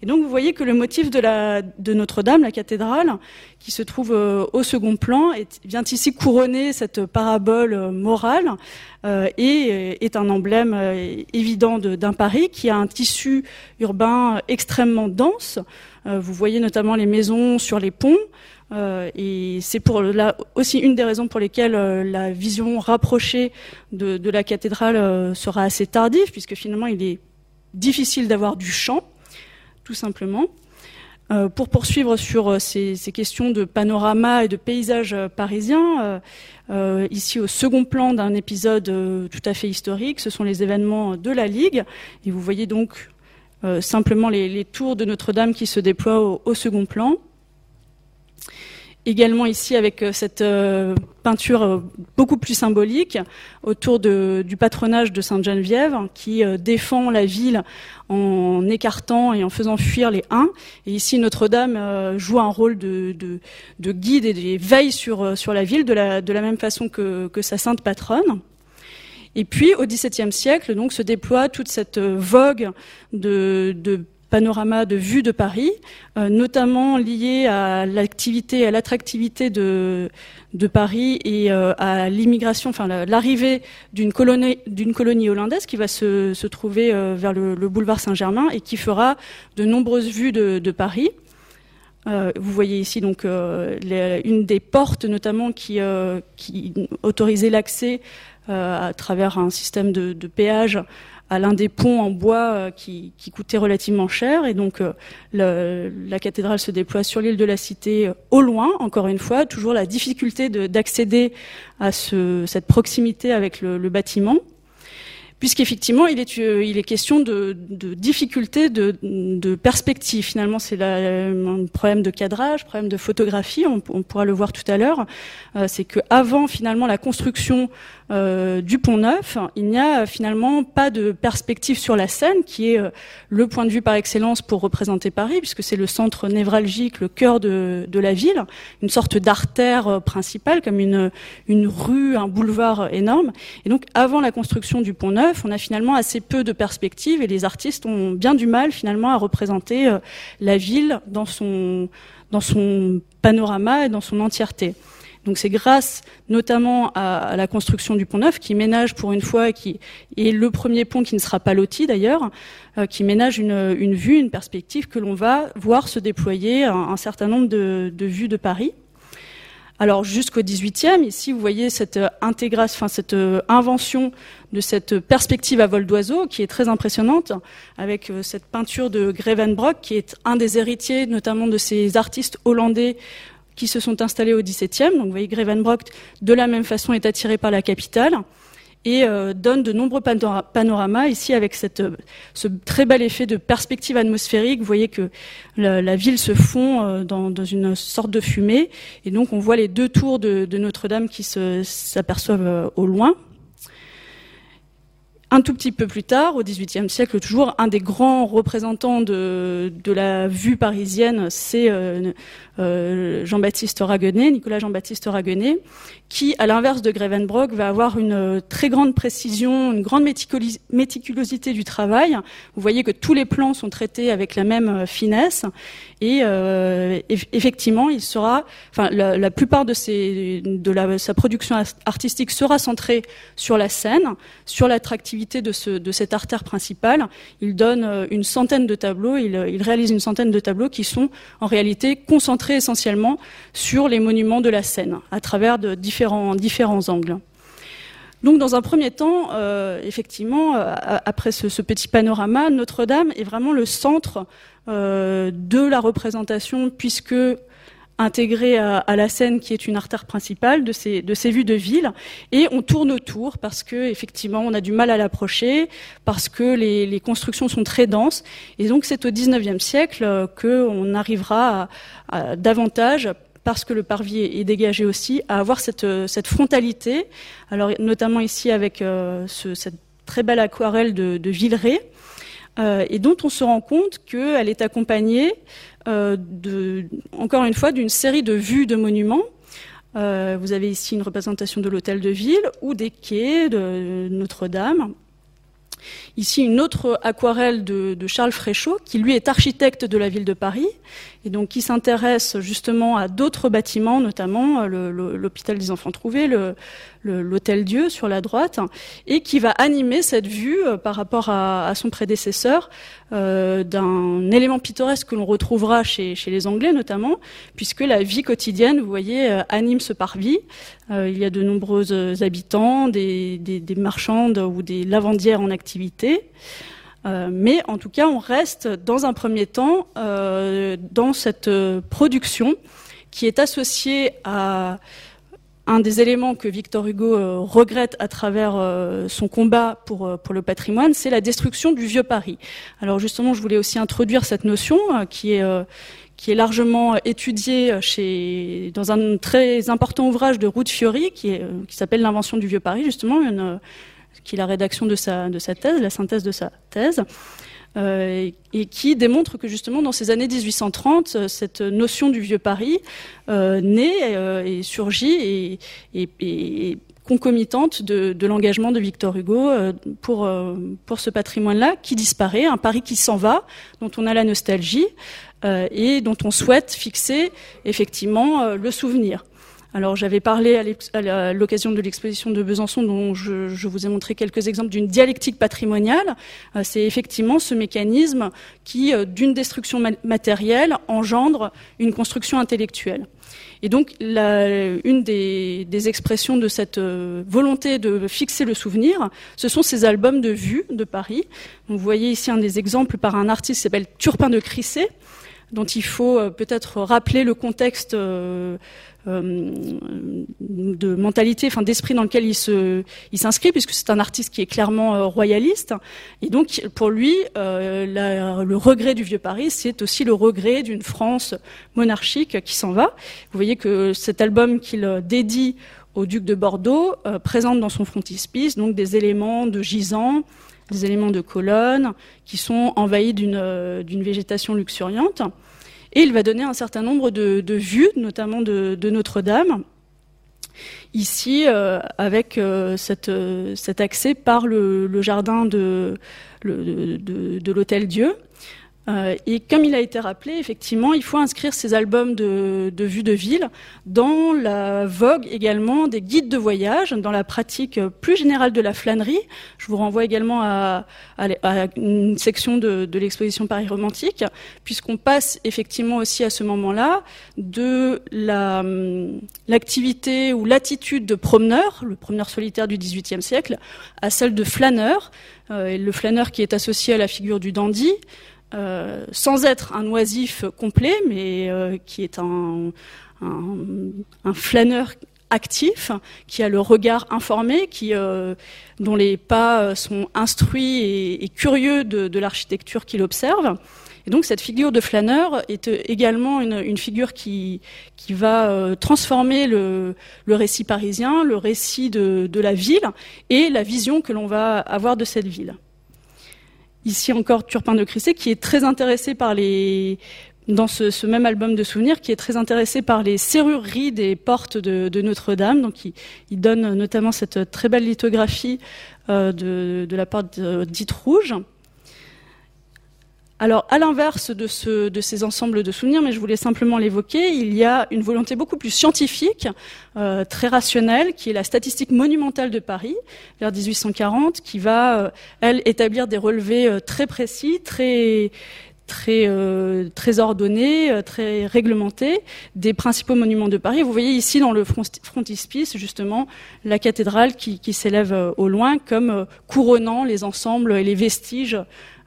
Et donc vous voyez que le motif de, Notre-Dame, la cathédrale, qui se trouve euh, au second plan, vient ici couronner cette parabole euh, morale euh, et est un emblème évident d'un Paris qui a un tissu urbain extrêmement dense. vous voyez notamment les maisons sur les ponts. Et c'est pour là aussi une des raisons pour lesquelles la vision rapprochée de, la cathédrale sera assez tardive, puisque finalement il est difficile d'avoir du champ tout simplement. Euh, pour poursuivre sur euh, ces, questions de panorama et de paysage euh, parisien, ici au second plan d'un épisode tout à fait historique, ce sont les événements de la Ligue. Et vous voyez donc simplement les, tours de Notre-Dame qui se déploient au second plan également ici avec euh, cette euh, peinture euh, beaucoup plus symbolique autour du patronage de Sainte-Geneviève qui défend la ville en écartant et en faisant fuir les Huns. Et ici, Notre-Dame joue un rôle de, guide et de veille sur, sur la ville de la, de la même façon que, sa sainte patronne. Et puis, au XVIIe siècle, donc, se déploie toute cette vogue de, de panorama de vue de Paris, euh, notamment lié à l'activité, à l'attractivité de, Paris et euh, à l'immigration, enfin l'arrivée d'une colonie, hollandaise qui va se, trouver euh, vers le, boulevard Saint-Germain et qui fera de nombreuses vues de, Paris. vous voyez ici donc une des portes notamment qui, autorisait l'accès à travers un système de péage à l'un des ponts en bois euh, qui, coûtait relativement cher. Et donc euh, la cathédrale se déploie sur l'île de la Cité euh, au loin, encore une fois, toujours la difficulté d'accéder à cette proximité avec le bâtiment puisqu'effectivement, il est, il est question de, de difficulté de, perspective. Finalement, c'est un problème de cadrage, problème de photographie, on, pourra le voir tout à l'heure. C'est que avant finalement la construction du pont neuf, il n'y a finalement pas de perspective sur la Seine, qui est le point de vue par excellence pour représenter Paris, puisque c'est le centre névralgique, le cœur de, la ville, une sorte d'artère principale, comme une, rue, un boulevard énorme. Et donc, avant la construction du pont neuf, on a finalement assez peu de perspectives et les artistes ont bien du mal finalement à représenter euh, la ville dans son panorama et dans son entièreté. Donc c'est grâce notamment à, la construction du pont neuf qui ménage pour une fois, qui est le premier pont qui ne sera pas loti d'ailleurs, euh, qui ménage une, vue, une perspective que l'on va voir se déployer un, certain nombre de, de vues de Paris. Alors jusqu'au 18e, ici vous voyez cette euh, intégration, enfin cette euh, invention de cette perspective à vol d'oiseau qui est très impressionnante, avec cette peinture de Grevenbrock qui est un des héritiers notamment de ces artistes hollandais qui se sont installés au 17e. Donc vous voyez Grevenbrock de la même façon est attiré par la capitale et euh, donne de nombreux panoramas ici avec euh, ce très bel effet de perspective atmosphérique. Vous voyez que la, ville se fond euh, dans, une sorte de fumée et donc on voit les deux tours de, de Notre-Dame qui s'aperçoivent au loin. Un tout petit peu plus tard, au XVIIIe siècle, toujours un des grands représentants de, de la vue parisienne, c'est euh, Jean-Baptiste Raguenet, Nicolas Jean-Baptiste Raguenet, qui, à l'inverse de Grevenbrock, va avoir une euh, très grande précision, une grande méticulosité du travail. Vous voyez que tous les plans sont traités avec la même euh, finesse, et effectivement, il sera, enfin, la, plupart de, sa production artistique sera centrée sur la scène, sur l'attractivité de, ce, cette artère principale. Il donne une centaine de tableaux, il, il réalise une centaine de tableaux qui sont en réalité concentrés essentiellement sur les monuments de la Seine, à travers différents angles. Donc, dans un premier temps, euh, effectivement, euh, après ce, petit panorama, Notre-Dame est vraiment le centre euh, de la représentation, puisque intégrée à, la Seine, qui est une artère principale de ces, vues de ville, et on tourne autour parce que effectivement on a du mal à l'approcher, parce que les, constructions sont très denses, et donc c'est au XIXe siècle qu'on arrivera davantage parce que le parvis est dégagé aussi, à avoir cette, cette frontalité. Alors notamment ici avec euh, ce, cette très belle aquarelle de, de Villeray, euh, et dont on se rend compte qu'elle est accompagnée euh, encore une fois, d'une série de vues de monuments. Euh, vous avez ici une représentation de l'hôtel de ville ou des quais de Notre-Dame. Ici, une autre aquarelle de, de, Charles Fréchot, qui lui est architecte de la ville de Paris et donc qui s'intéresse justement à d'autres bâtiments, notamment euh, l'hôpital des enfants trouvés, l'hôtel Dieu sur la droite, et qui va animer cette vue euh, par rapport à, son prédécesseur euh, d'un élément pittoresque que l'on retrouvera chez, les Anglais notamment, puisque la vie quotidienne, vous voyez, anime ce parvis. il y a de nombreux habitants, des, des marchandes ou des lavandières en activité. Euh, mais en tout cas, on reste dans un premier temps euh, dans cette euh, production qui est associée à un des éléments que Victor Hugo regrette à travers son combat pour, pour le patrimoine, c'est la destruction du vieux Paris. Alors justement, je voulais aussi introduire cette notion qui est qui est largement étudiée chez, dans un très important ouvrage de Ruth Fiori, qui, est, qui s'appelle L'invention du vieux Paris, justement, qui est la rédaction de sa, de sa thèse, la synthèse de sa thèse. Euh, et qui démontre que justement dans ces années 1830, euh, cette notion du vieux Paris euh, naît et surgit et, et, concomitante de, de l'engagement de Victor Hugo pour, pour ce patrimoine-là qui disparaît, un Paris qui s'en va, dont on a la nostalgie et dont on souhaite fixer effectivement le souvenir. Alors j'avais parlé à l'occasion de l'exposition de Besançon, dont je, vous ai montré quelques exemples d'une dialectique patrimoniale. Euh, c'est effectivement ce mécanisme qui, euh, d'une destruction matérielle, engendre une construction intellectuelle. Et donc, une des, expressions de cette euh, volonté de fixer le souvenir, ce sont ces albums de vues de Paris. vous voyez ici un des exemples par un artiste qui s'appelle Turpin de Crissé, dont il faut peut-être rappeler le contexte de mentalité, enfin d'esprit dans lequel il se, il s'inscrit, puisque c'est un artiste qui est clairement euh, royaliste. Et donc, pour lui, euh, le regret du vieux Paris, c'est aussi le regret d'une France monarchique qui s'en va. Vous voyez que cet album qu'il dédie au duc de Bordeaux présente dans son frontispice donc des éléments de gisants, des éléments de colonnes qui sont envahis d'une végétation luxuriante. Et il va donner un certain nombre de, vues, notamment de, Notre-Dame, ici euh, avec euh, euh, cet accès par le, jardin de, de l'Hôtel Dieu. Euh, et comme il a été rappelé, effectivement, il faut inscrire ces albums de, de vues de ville dans la vogue également des guides de voyage, dans la pratique plus générale de la flânerie. Je vous renvoie également à, une section de, de l'exposition Paris romantique, puisqu'on passe effectivement aussi à ce moment-là de l'activité ou l'attitude de promeneur, le promeneur solitaire du XVIIIe siècle, à celle de flâneur, euh, le flâneur qui est associé à la figure du dandy. Euh, sans être un oisif complet, mais euh, qui est un, flâneur actif, qui a le regard informé, qui, euh, dont les pas sont instruits et, curieux de, l'architecture qu'il observe. Et donc cette figure de flâneur est également une, figure qui, qui va transformer le, récit parisien, le récit de, de la ville et la vision que l'on va avoir de cette ville. Ici encore Turpin de Crissé, qui est très intéressé par les dans ce, même album de souvenirs, qui est très intéressé par les serrureries des portes de, Notre-Dame. Donc, il, donne notamment cette très belle lithographie euh, de, de, la porte dite rouge. Alors, à l'inverse de, ces ensembles de souvenirs, mais je voulais simplement l'évoquer, il y a une volonté beaucoup plus scientifique, euh, très rationnelle, qui est la statistique monumentale de Paris, vers 1840, qui va, euh, elle, établir des relevés euh, très précis, très très très ordonnés, très réglementés des principaux monuments de Paris. Vous voyez ici dans le frontispice justement la cathédrale qui, s'élève au loin comme couronnant les ensembles et les vestiges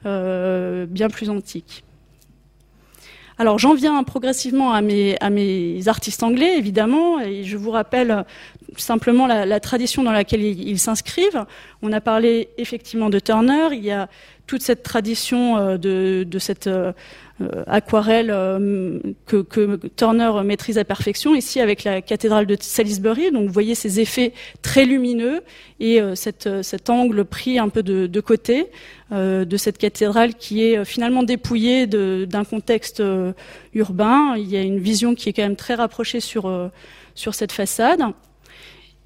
bien plus antique. Alors j'en viens progressivement à mes, artistes anglais, évidemment, et je vous rappelle simplement la, tradition dans laquelle ils s'inscrivent. On a parlé effectivement de Turner, il y a toute cette tradition euh, de, cette euh, euh, aquarelle que, que, Turner maîtrise à perfection, ici avec la cathédrale de Salisbury. Donc vous voyez ces effets très lumineux et cette, cet angle pris un peu de, de côté de cette cathédrale qui est finalement dépouillée d'un contexte urbain. Il y a une vision qui est quand même très rapprochée sur, sur cette façade.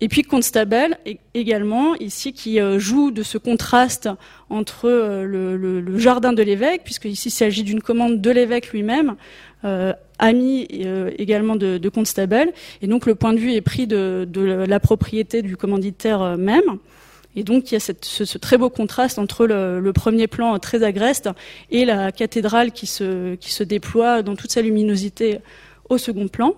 Et puis Constable également, ici, qui euh, joue de ce contraste entre euh, le, jardin de l'évêque, puisque ici il s'agit d'une commande de l'évêque lui-même, euh, ami également de, de, Constable, et donc le point de vue est pris de, la propriété du commanditaire même. Et donc il y a ce, très beau contraste entre le, premier plan très agreste et la cathédrale qui se déploie dans toute sa luminosité au second plan.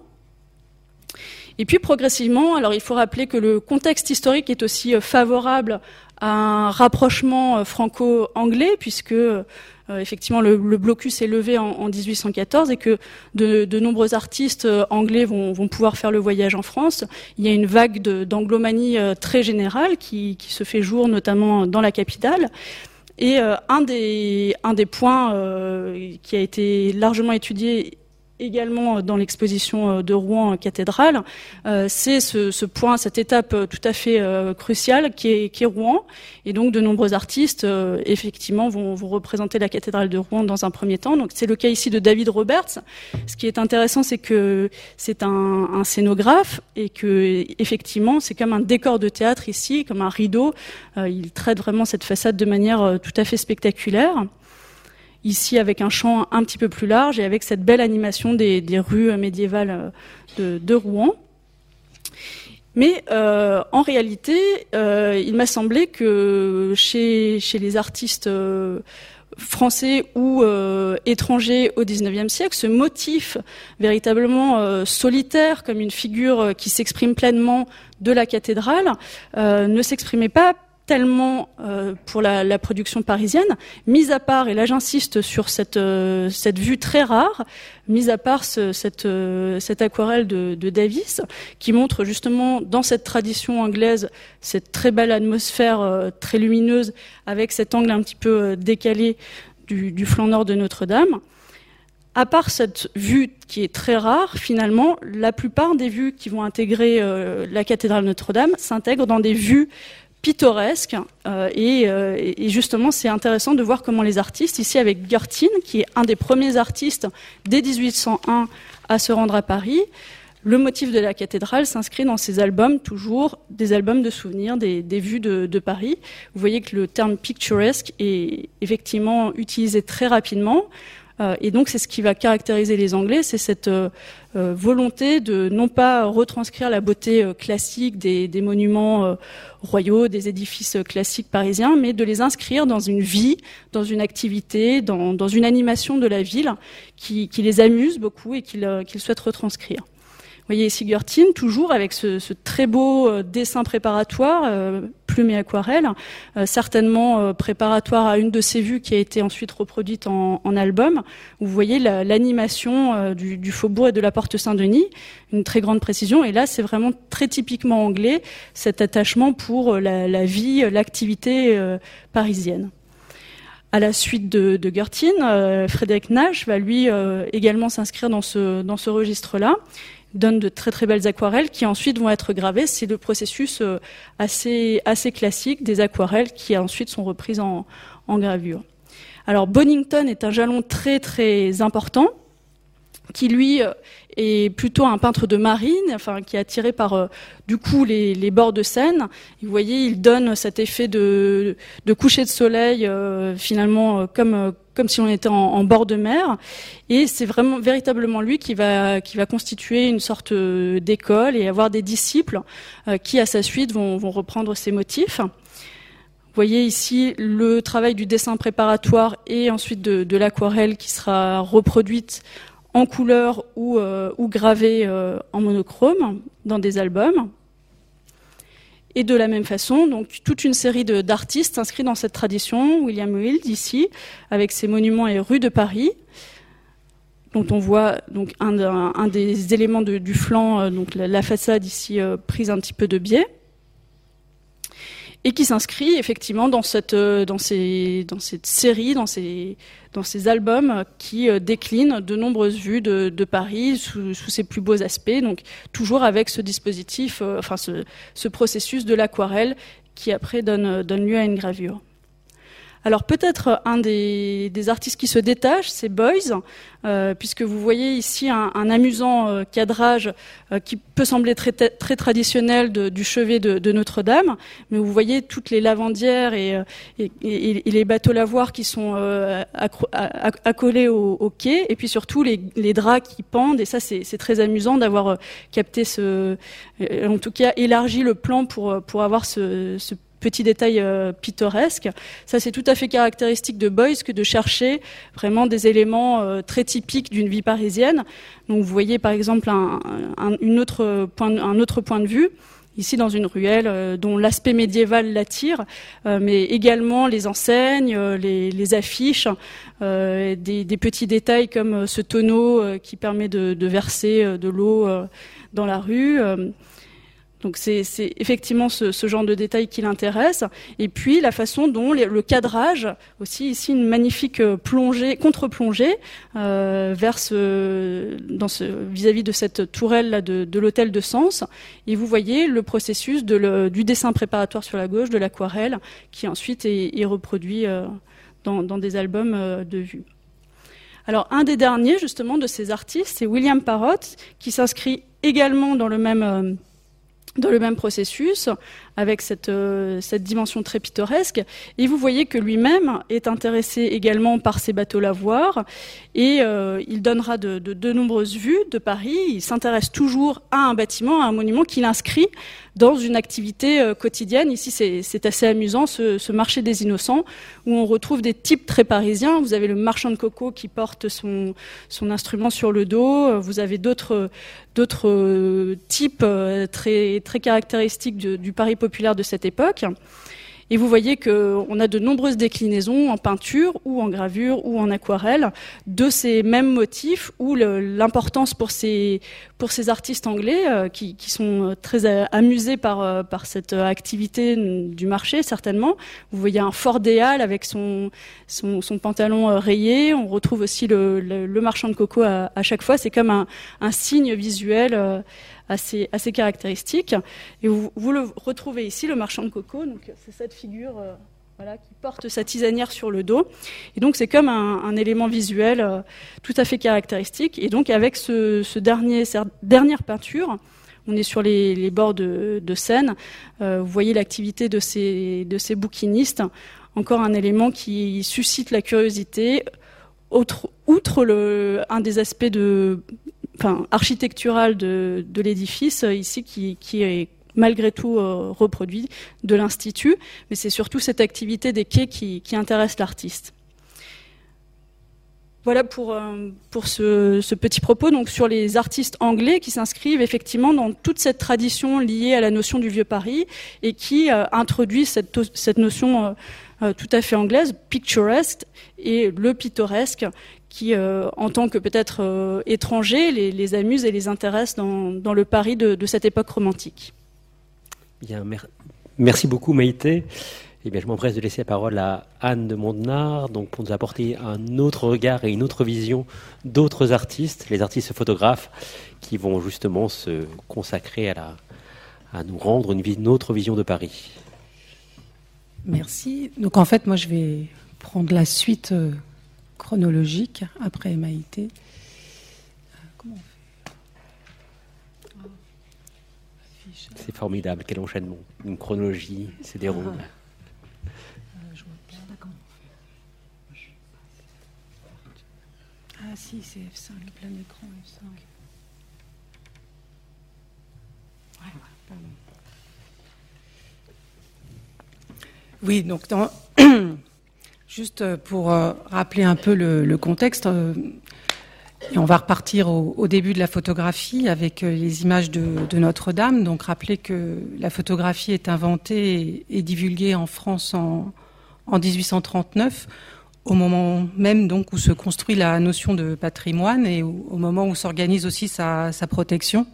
Et puis progressivement, alors il faut rappeler que le contexte historique est aussi euh, favorable à un rapprochement euh, franco-anglais, puisque effectivement le, blocus est levé en, 1814 et que de, nombreux artistes anglais vont, pouvoir faire le voyage en France. Il y a une vague d'anglomanie très générale qui, se fait jour notamment dans la capitale. Et un des points qui a été largement étudié également euh, dans l'exposition euh, de Rouen cathédrale, euh, c'est ce, point, cette étape tout à fait cruciale qui est, qui est, Rouen. Et donc de nombreux artistes, effectivement, vont, vont, représenter la cathédrale de Rouen dans un premier temps. Donc c'est le cas ici de David Roberts. Ce qui est intéressant, c'est que c'est un, un, scénographe et que effectivement, c'est comme un décor de théâtre ici, comme un rideau. il traite vraiment cette façade de manière tout à fait spectaculaire ici avec un champ un petit peu plus large et avec cette belle animation des, rues médiévales euh, de, Rouen. Mais euh, en réalité, euh, il m'a semblé que chez, chez les artistes français ou étrangers au XIXe siècle, ce motif véritablement solitaire, comme une figure qui s'exprime pleinement de la cathédrale, ne s'exprimait pas euh, pour la, production parisienne, mis à part, et là j'insiste sur cette, euh, cette vue très rare, mis à part ce, cette, euh, cette aquarelle de, Davis, qui montre justement dans cette tradition anglaise cette très belle atmosphère très lumineuse, avec cet angle un petit peu décalé du flanc nord de Notre-Dame. À part cette vue qui est très rare, finalement, la plupart des vues qui vont intégrer la cathédrale Notre-Dame s'intègrent dans des vues pittoresque. Euh, euh, et, justement, c'est intéressant de voir comment les artistes, ici avec Gertin, qui est un des premiers artistes dès 1801 à se rendre à Paris, le motif de la cathédrale s'inscrit dans ses albums, toujours des albums de souvenirs, des, vues de, de, Paris. Vous voyez que le terme picturesque est effectivement utilisé très rapidement. Euh, et donc c'est ce qui va caractériser les Anglais, c'est cette euh, euh, volonté de non pas retranscrire la beauté classique des, monuments royaux, des édifices classiques parisiens, mais de les inscrire dans une vie, dans une activité, dans, une animation de la ville qui, les amuse beaucoup et qu'ils souhaitent retranscrire. Vous voyez ici Gertin, toujours avec ce, très beau euh, dessin préparatoire, euh, plume et aquarelle, euh, certainement préparatoire à une de ses vues qui a été ensuite reproduite en, album. Vous voyez l'animation du, faubourg et de la porte Saint-Denis, une très grande précision. Et là, c'est vraiment très typiquement anglais, cet attachement pour la, vie, l'activité parisienne. À la suite de, de Gertin, Frédéric Nash va lui également s'inscrire dans ce, dans ce registre-là donne de très très belles aquarelles qui ensuite vont être gravées. C'est le processus euh, assez, classique des aquarelles qui ensuite sont reprises en, en gravure. Alors Bonington est un jalon très très important qui lui euh, est plutôt un peintre de marine, enfin qui est attiré par euh, du coup les, bords de Seine. vous voyez, il donne cet effet de, coucher de soleil finalement comme comme si on était en, bord de mer. Et c'est vraiment véritablement lui qui va qui va constituer une sorte euh, d'école et avoir des disciples euh, qui, à sa suite, vont, vont reprendre ces motifs. Vous voyez ici le travail du dessin préparatoire et ensuite de l'aquarelle qui sera reproduite en couleur ou, euh, ou gravée en monochrome dans des albums. Et de la même façon, donc toute une série d'artistes inscrits dans cette tradition, William Wild ici, avec ses monuments et rues de Paris, dont on voit donc un, des éléments du flanc, euh, donc la, façade ici euh, prise un petit peu de biais et qui s'inscrit effectivement dans cette, euh, dans, ces, dans cette série, dans ces, dans ces albums qui euh, déclinent de nombreuses vues de, Paris sous, sous, ses plus beaux aspects, donc toujours avec ce dispositif, euh, enfin ce, ce processus de l'aquarelle qui après donne, donne lieu à une gravure. Alors peut-être un des, des, artistes qui se détache, c'est Boys, euh, puisque vous voyez ici un, un amusant euh, cadrage euh, qui peut sembler très, très traditionnel de, du chevet de, de Notre-Dame, mais vous voyez toutes les lavandières et, et, et, les bateaux lavoirs qui sont accolés au, au, quai, et puis surtout les, les draps qui pendent, et ça c'est très amusant d'avoir capté ce, en tout cas élargi le plan pour, pour avoir ce, ce petit détail euh, pittoresque. Ça, c'est tout à fait caractéristique de Boyce que de chercher vraiment des éléments euh, très typiques d'une vie parisienne. Donc, vous voyez par exemple un, autre point, un autre point de vue ici dans une ruelle dont l'aspect médiéval l'attire, mais également les enseignes, les, affiches, des, petits détails comme ce tonneau qui permet de verser de l'eau dans la rue. Donc c'est effectivement ce, genre de détails qui l'intéresse. Et puis la façon dont le cadrage, aussi ici une magnifique euh, plongée, contre-plongée euh, vers vis-à-vis de cette tourelle là de, l'hôtel de Sens. Et vous voyez le processus du dessin préparatoire sur la gauche, de l'aquarelle, qui ensuite est, reproduit euh, dans, des albums de vue. Alors un des derniers justement de ces artistes, c'est William Parrott, qui s'inscrit également dans le même dans le même processus, avec cette, euh, cette dimension très pittoresque. Et vous voyez que lui-même est intéressé également par ces bateaux lavoirs, et euh, il donnera de, nombreuses vues de Paris. Il s'intéresse toujours à un bâtiment, à un monument qu'il inscrit dans une activité euh, quotidienne. Ici, c'est assez amusant, ce, marché des innocents, où on retrouve des types très parisiens. Vous avez le marchand de coco qui porte son, son instrument sur le dos. Vous avez d'autres d'autres types très, très caractéristiques du, du Paris populaire de cette époque. Et vous voyez qu'on a de nombreuses déclinaisons en peinture ou en gravure ou en aquarelle de ces mêmes motifs où l'importance pour ces, pour ces artistes anglais euh, qui, qui, sont très amusés par, euh, par cette activité du marché, certainement. Vous voyez un Ford Déal avec son, son, pantalon euh, rayé. On retrouve aussi le, marchand de coco à, à chaque fois. C'est comme un, un, signe visuel assez, caractéristique. Et vous, le retrouvez ici, le marchand de coco. Donc c'est cette figure euh, qui porte sa tisanière sur le dos. Et donc c'est comme un, un, élément visuel euh, tout à fait caractéristique. Et donc avec ce, dernier, cette dernière peinture, on est sur les, bords de, Seine. Euh, vous voyez l'activité de ces, de ces bouquinistes. Encore un élément qui suscite la curiosité. Outre un des aspects de enfin, architectural de, l'édifice euh, ici qui, est malgré tout euh, reproduit de l'Institut, mais c'est surtout cette activité des quais qui, intéresse l'artiste. Voilà pour, euh, pour ce, ce, petit propos donc sur les artistes anglais qui s'inscrivent effectivement dans toute cette tradition liée à la notion du vieux Paris et qui introduit cette, cette notion tout à fait anglaise, picturesque, et le pittoresque, qui, euh, en tant que peut-être euh, étrangers, les, les, amusent et les intéressent dans, dans le Paris de, de, cette époque romantique. Bien, merci beaucoup Maïté. Eh bien, je m'empresse de laisser la parole à Anne de Mondenard, donc pour nous apporter un autre regard et une autre vision d'autres artistes, les artistes photographes, qui vont justement se consacrer à, la, à nous rendre une, une autre vision de Paris. Merci. Donc en fait, moi, je vais prendre la suite euh, chronologique après. Comment on fait C'est formidable, quel enchaînement. Une chronologie se déroule. Ah si, c'est F5, le plein écran F5. Ouais, pardon. Oui, donc dans Juste euh, pour euh, rappeler un peu le, contexte, euh, on va repartir au, début de la photographie avec les images de, Notre-Dame. Donc rappeler que la photographie est inventée et, divulguée en France en, 1839, au moment même donc où se construit la notion de patrimoine et au, moment où s'organise aussi sa, protection.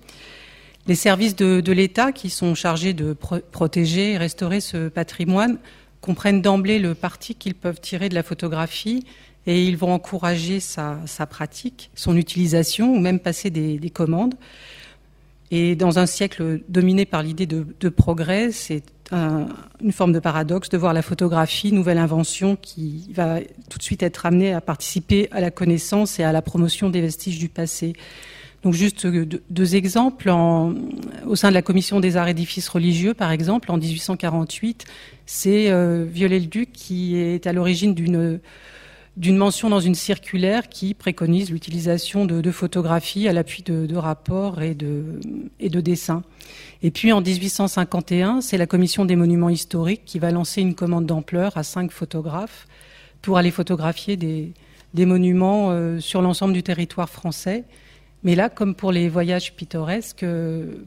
Les services de, l'État qui sont chargés de protéger et restaurer ce patrimoine comprennent d'emblée le parti qu'ils peuvent tirer de la photographie et ils vont encourager sa, pratique, son utilisation ou même passer des, commandes. Et dans un siècle dominé par l'idée de, progrès, c'est une forme de paradoxe de voir la photographie, nouvelle invention qui va tout de suite être amenée à participer à la connaissance et à la promotion des vestiges du passé. Donc juste deux, exemples. au sein de la commission des arts édifices religieux, par exemple, en 1848, c'est euh, Viollet-le-Duc qui est à l'origine d'une mention dans une circulaire qui préconise l'utilisation de, de photographies à l'appui de, de, rapports et de, dessins. Et puis en 1851, c'est la commission des monuments historiques qui va lancer une commande d'ampleur à cinq photographes pour aller photographier des, des monuments euh, sur l'ensemble du territoire français Mais là, comme pour les voyages pittoresques,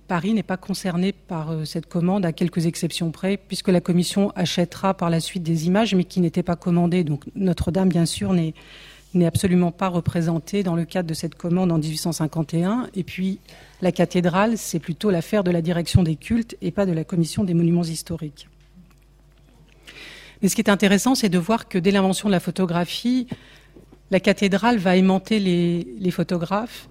Paris n'est pas concerné par cette commande, à quelques exceptions près, puisque la commission achètera par la suite des images, mais qui n'étaient pas commandées. Donc Notre-Dame, bien sûr, n'est n'est absolument pas représentée dans le cadre de cette commande en 1851. Et puis, la cathédrale, c'est plutôt l'affaire de la direction des cultes et pas de la commission des monuments historiques. Mais ce qui est intéressant, c'est de voir que dès l'invention de la photographie, la cathédrale va aimanter les, photographes,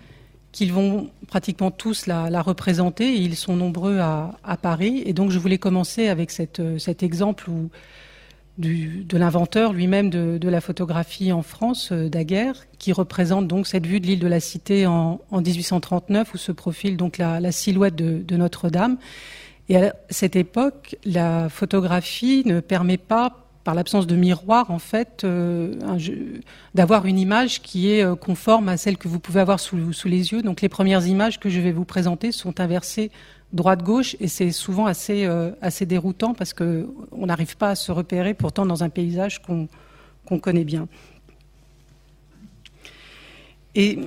qu'ils vont pratiquement tous la, représenter, et ils sont nombreux à, Paris. Et donc, je voulais commencer avec cet exemple de l'inventeur lui-même de, la photographie en France, euh, Daguerre, qui représente donc cette vue de l'île de la Cité en, 1839, où se profile donc la, silhouette de, Notre-Dame. Et à cette époque, la photographie ne permet pas, par l'absence de miroir, en fait, euh, d'avoir une image qui est euh, conforme à celle que vous pouvez avoir sous, les yeux. Donc les premières images que je vais vous présenter sont inversées droite-gauche, et c'est souvent assez, euh, déroutant parce qu'on n'arrive pas à se repérer pourtant dans un paysage qu'on connaît bien. Et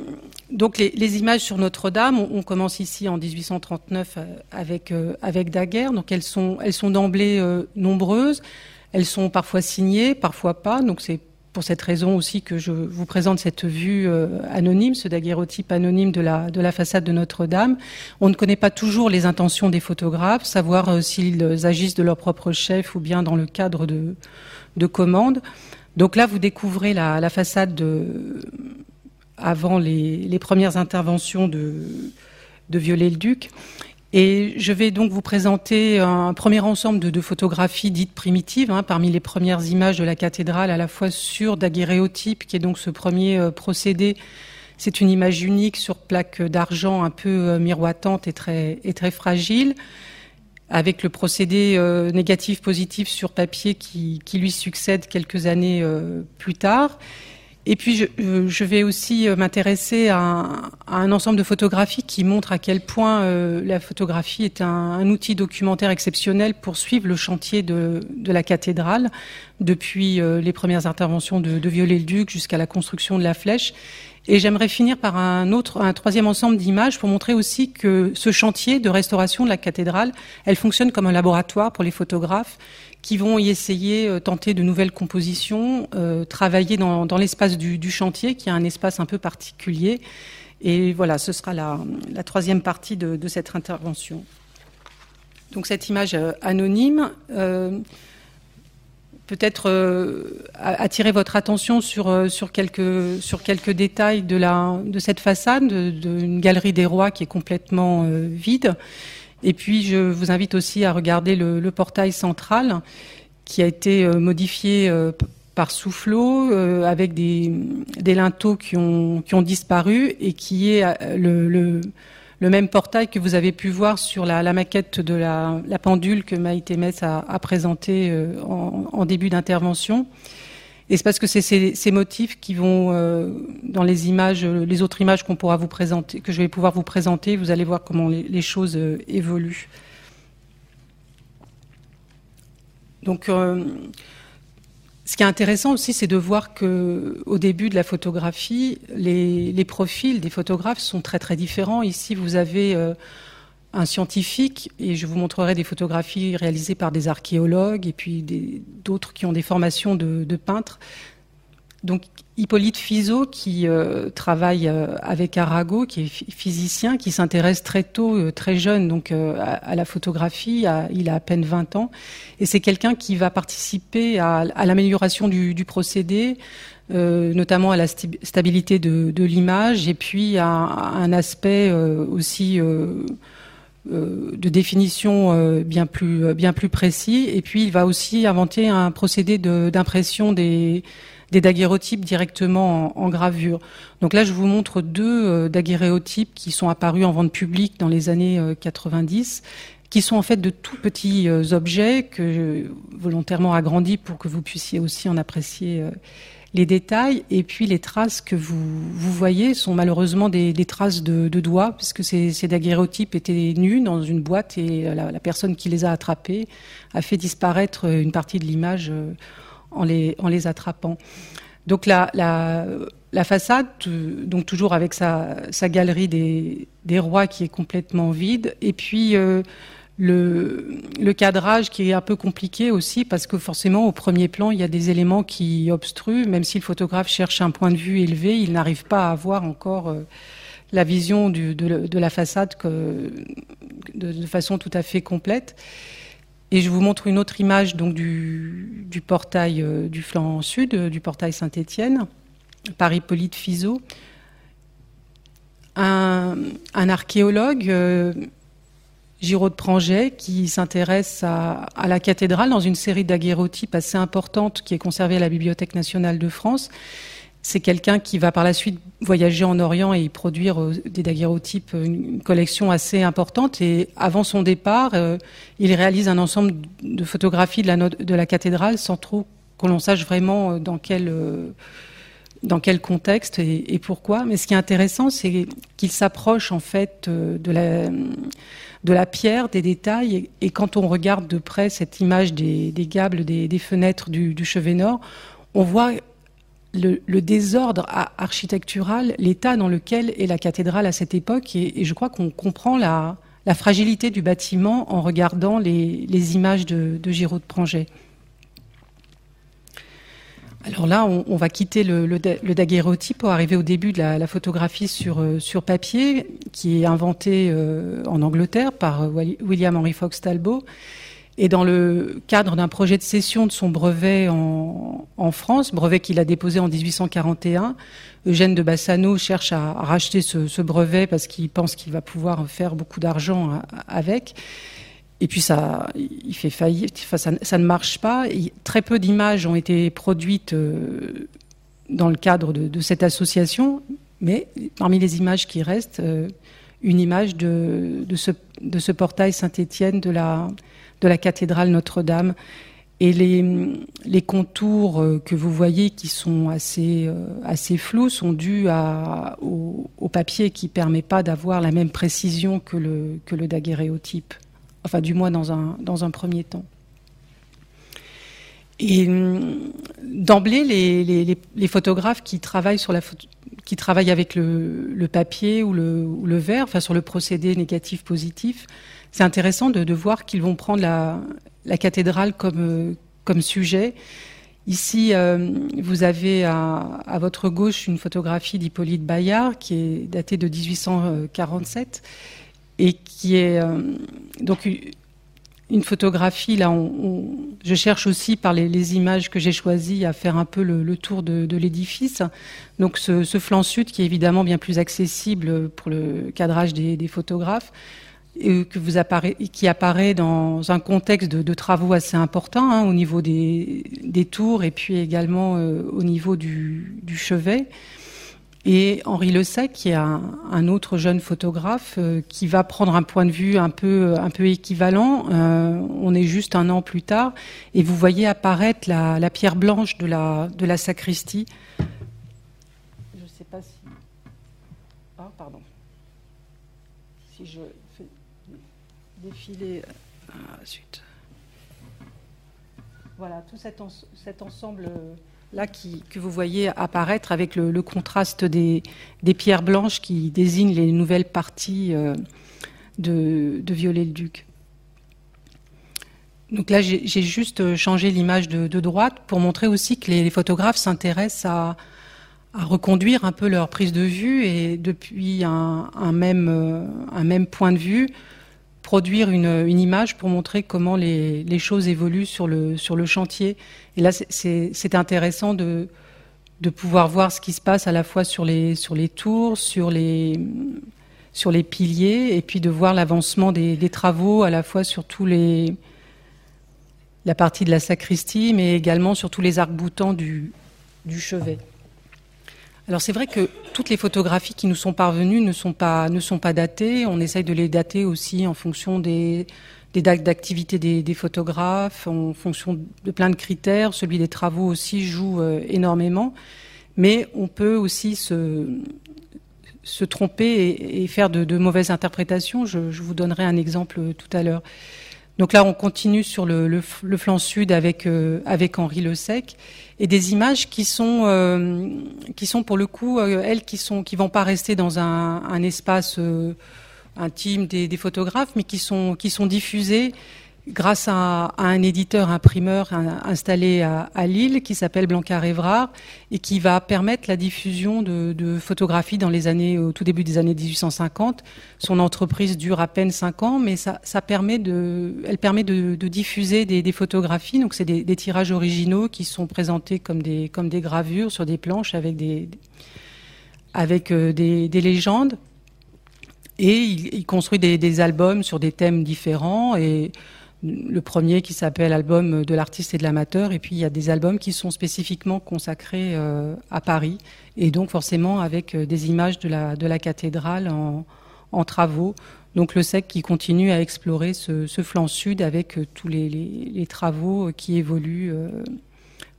donc les, images sur Notre-Dame, on, commence ici en 1839 euh, avec, euh, Daguerre, donc elles sont d'emblée nombreuses, elles sont parfois signées, parfois pas, donc c'est pour cette raison aussi que je vous présente cette vue euh, anonyme, ce daguerreotype anonyme de la, de la façade de Notre-Dame. On ne connaît pas toujours les intentions des photographes, savoir euh, s'ils agissent de leur propre chef ou bien dans le cadre de, de commandes. Donc là, vous découvrez la, façade de, avant les, les premières interventions de, de Viollet-le-Duc. Et je vais donc vous présenter un premier ensemble de, photographies dites primitives, hein, parmi les premières images de la cathédrale, à la fois sur daguerréotype, qui est donc ce premier euh, procédé. C'est une image unique sur plaque d'argent un peu euh, miroitante et très, fragile, avec le procédé euh, négatif-positif sur papier qui, lui succède quelques années plus tard. Et puis, je, euh, vais aussi euh, m'intéresser à, un ensemble de photographies qui montrent à quel point euh, la photographie est un, outil documentaire exceptionnel pour suivre le chantier de, de la cathédrale, depuis les premières interventions de, de Viollet-le-Duc jusqu'à la construction de la flèche. Et j'aimerais finir par un autre, un troisième ensemble d'images pour montrer aussi que ce chantier de restauration de la cathédrale, elle fonctionne comme un laboratoire pour les photographes qui vont y essayer, euh, tenter de nouvelles compositions, euh, travailler dans, l'espace du, chantier, qui est un espace un peu particulier. Et voilà, ce sera la, troisième partie de, cette intervention. Donc cette image euh, anonyme, peut-être attirer votre attention sur, quelques, détails de cette façade, d'une galerie des rois qui est complètement vide et puis, je vous invite aussi à regarder le, portail central qui a été euh, modifié euh, par soufflot euh, avec des, linteaux qui ont, disparu et qui est le, même portail que vous avez pu voir sur la, maquette de la, pendule que Maïté Metz a, a présenté en, en, début d'intervention. Et c'est parce que c'est ces, motifs qui vont euh, dans les images, les autres images qu'on pourra vous présenter, que je vais pouvoir vous présenter. Vous allez voir comment les, choses euh, évoluent. Donc, euh, ce qui est intéressant aussi, c'est de voir que au début de la photographie, les, les, profils des photographes sont très très différents. Ici, vous avez un scientifique, et je vous montrerai des photographies réalisées par des archéologues et puis d'autres qui ont des formations de, peintres. Donc Hippolyte Fizeau, qui euh, travaille euh, avec Arago, qui est physicien, qui s'intéresse très tôt, euh, très jeune, donc à, la photographie. il a à peine 20 ans, et c'est quelqu'un qui va participer à, l'amélioration du, procédé, notamment à la stabilité de, l'image, et puis à, un aspect aussi de définition euh, bien plus euh, bien plus précis. Et puis il va aussi inventer un procédé d'impression des des daguerreotypes directement en, gravure. Donc là, je vous montre deux daguerreotypes qui sont apparus en vente publique dans les années 90 qui sont en fait de tout petits objets que volontairement agrandis pour que vous puissiez aussi en apprécier les détails. Et puis les traces que vous, voyez sont malheureusement des, traces de, doigts, puisque ces, ces daguerreotypes étaient nus dans une boîte et la, personne qui les a attrapés a fait disparaître une partie de l'image euh, en les, attrapant. Donc la, la, façade, donc toujours avec sa, galerie des, rois qui est complètement vide, et puis euh, le, cadrage qui est un peu compliqué aussi parce que forcément au premier plan il y a des éléments qui obstruent, même si le photographe cherche un point de vue élevé, il n'arrive pas à avoir encore euh, la vision de, la façade de, façon tout à fait complète. Et je vous montre une autre image donc du, portail euh, du flanc sud, du portail Saint-Étienne, par Hippolyte Fizeau. Un, archéologue euh, Giraud de Pranget, qui s'intéresse à, la cathédrale dans une série daguerreotypes assez importante qui est conservée à la Bibliothèque nationale de France. C'est quelqu'un qui va par la suite voyager en Orient et produire euh, des daguerreotypes, une collection assez importante. Et avant son départ, euh, il réalise un ensemble de photographies de la, cathédrale sans trop qu'on l'on sache vraiment euh, dans quel contexte et, pourquoi. Mais ce qui est intéressant, c'est qu'il s'approche en fait de la de la pierre, des détails. Et, quand on regarde de près cette image des, gables, des, fenêtres du, chevet nord, on voit le, désordre architectural, l'état dans lequel est la cathédrale à cette époque. Et, je crois qu'on comprend la, fragilité du bâtiment en regardant les, images de, Giraud de Pranget. Alors là, on, va quitter le, le, daguerreotype pour arriver au début de la, photographie sur, euh, sur papier, qui est inventée euh, en Angleterre par euh, William Henry Fox Talbot. Et dans le cadre d'un projet de cession de son brevet en, France, brevet qu'il a déposé en 1841, Eugène de Bassano cherche à, racheter ce, ce brevet parce qu'il pense qu'il va pouvoir faire beaucoup d'argent avec. Et puis ça, il fait faillite, ça, ne marche pas. très peu d'images ont été produites euh, dans le cadre de, cette association, mais parmi les images qui restent, euh, une image de, ce, portail Saint-Étienne de la, cathédrale Notre-Dame. Et les, contours euh, que vous voyez qui sont assez, flous sont dus au, papier qui ne permet pas d'avoir la même précision que le, que le daguerréotype enfin du moins dans un, premier temps. Et hum, d'emblée, les, photographes qui travaillent, avec le, papier ou le, verre, enfin sur le procédé négatif-positif, c'est intéressant de, de voir qu'ils vont prendre la, cathédrale comme, comme sujet. Ici, euh, vous avez à, à, votre gauche une photographie d'Hippolyte Bayard qui est datée de 1847 et qui est euh, donc une photographie. Là, je cherche aussi par les, images que j'ai choisies à faire un peu le, tour de, l'édifice. Donc, ce, flanc sud qui est évidemment bien plus accessible pour le cadrage des, photographes. Et que vous qui apparaît dans un contexte de, travaux assez importants hein, au niveau des, tours et puis également euh, au niveau du chevet. Et Henri Le Sec, qui est un, autre jeune photographe, euh, qui va prendre un point de vue un peu, un peu équivalent. Euh, on est juste un an plus tard, et vous voyez apparaître la, pierre blanche de la, de la sacristie. Je ne sais pas si. Ah, pardon. Si je fais défiler. Ah, zut. Voilà, tout cet, cet ensemble là que vous voyez apparaître avec le, contraste des, pierres blanches qui désignent les nouvelles parties euh, de, de Viollet-le-Duc. Donc là, j'ai juste changé l'image de, droite pour montrer aussi que les, photographes s'intéressent à, reconduire un peu leur prise de vue et depuis un, euh, un même point de vue, produire une, image pour montrer comment les, choses évoluent sur le, chantier. Et là, c'est intéressant de, pouvoir voir ce qui se passe à la fois sur les, tours, sur les, piliers, et puis de voir l'avancement des, travaux à la fois sur tous la partie de la sacristie, mais également sur tous les arcs-boutants du chevet. Alors c'est vrai que toutes les photographies qui nous sont parvenues ne sont pas, ne sont pas datées. On essaye de les dater aussi en fonction des, dates d'activité des, photographes, en fonction de plein de critères. Celui des travaux aussi joue euh, énormément. Mais on peut aussi se, tromper et, faire de, mauvaises interprétations. Je, vous donnerai un exemple tout à l'heure. Donc là, on continue sur le, flanc sud avec, avec Henri Le Sec et des images qui sont, qui sont pour le coup, elles, qui sont, qui vont pas rester dans un, espace intime des, des, photographes, mais qui sont, qui sont diffusées grâce à, un éditeur imprimeur installé à, Lille qui s'appelle Blanca Évrard et qui va permettre la diffusion de, photographies dans les années, au tout début des années 1850. Son entreprise dure à peine cinq ans, mais ça, permet de, elle permet de, diffuser des, photographies. Donc c'est des, tirages originaux qui sont présentés comme des, comme des gravures sur des planches avec des, avec euh, des, légendes. Et il, construit des, des, albums sur des thèmes différents et le premier qui s'appelle Album de l'artiste et de l'amateur, et puis il y a des albums qui sont spécifiquement consacrés euh, à Paris, et donc forcément avec euh, des images de la, de la cathédrale en, travaux. Donc le SEC qui continue à explorer ce, flanc sud avec euh, tous les, travaux qui évoluent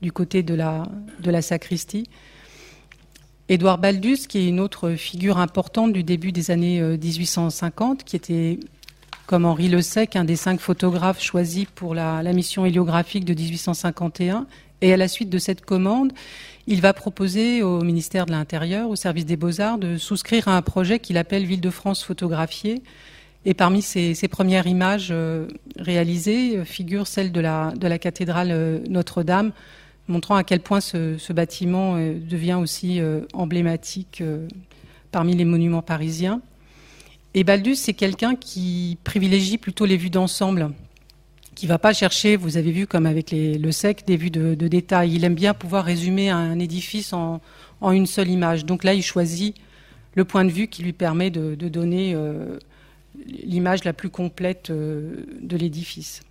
du côté de la, de la sacristie. Édouard Baldus, qui est une autre figure importante du début des années 1850, qui était comme Henri Le Sec, un des cinq photographes choisis pour la, mission héliographique de 1851. Et à la suite de cette commande, il va proposer au ministère de l'Intérieur, au service des Beaux-Arts, de souscrire à un projet qu'il appelle Ville de France photographiée. Et parmi ces, premières images euh, réalisées euh, figure celle de la, cathédrale euh, Notre-Dame, montrant à quel point ce, bâtiment devient aussi emblématique parmi les monuments parisiens. Et Baldus, c'est quelqu'un qui privilégie plutôt les vues d'ensemble, qui va pas chercher, vous avez vu comme avec le sec, des vues de, détail. Il aime bien pouvoir résumer un édifice en, une seule image. Donc là, il choisit le point de vue qui lui permet de, donner euh, l'image la plus complète euh, de l'édifice.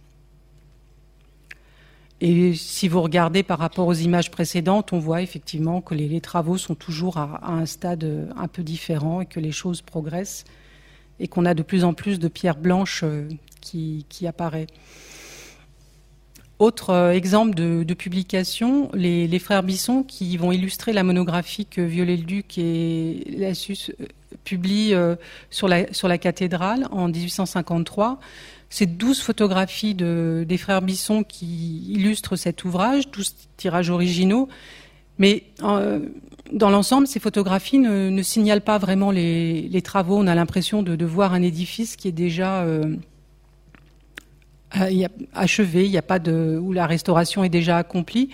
Et si vous regardez par rapport aux images précédentes, on voit effectivement que les, travaux sont toujours à, un stade un peu différent et que les choses progressent et qu'on a de plus en plus de pierres blanches euh, qui, qui apparaît. Autre euh, exemple de, publication, les, frères Bisson qui vont illustrer la monographie que Viollet-le-Duc et Lassus euh, publient sur la, sur la cathédrale en 1853. C'est 12 photographies de, des frères Bisson qui illustrent cet ouvrage, 12 tirages originaux. Mais dans l'ensemble, ces photographies ne, signalent pas vraiment les, travaux. On a l'impression de, voir un édifice qui est déjà euh, achevé, il y a pas de, où la restauration est déjà accomplie.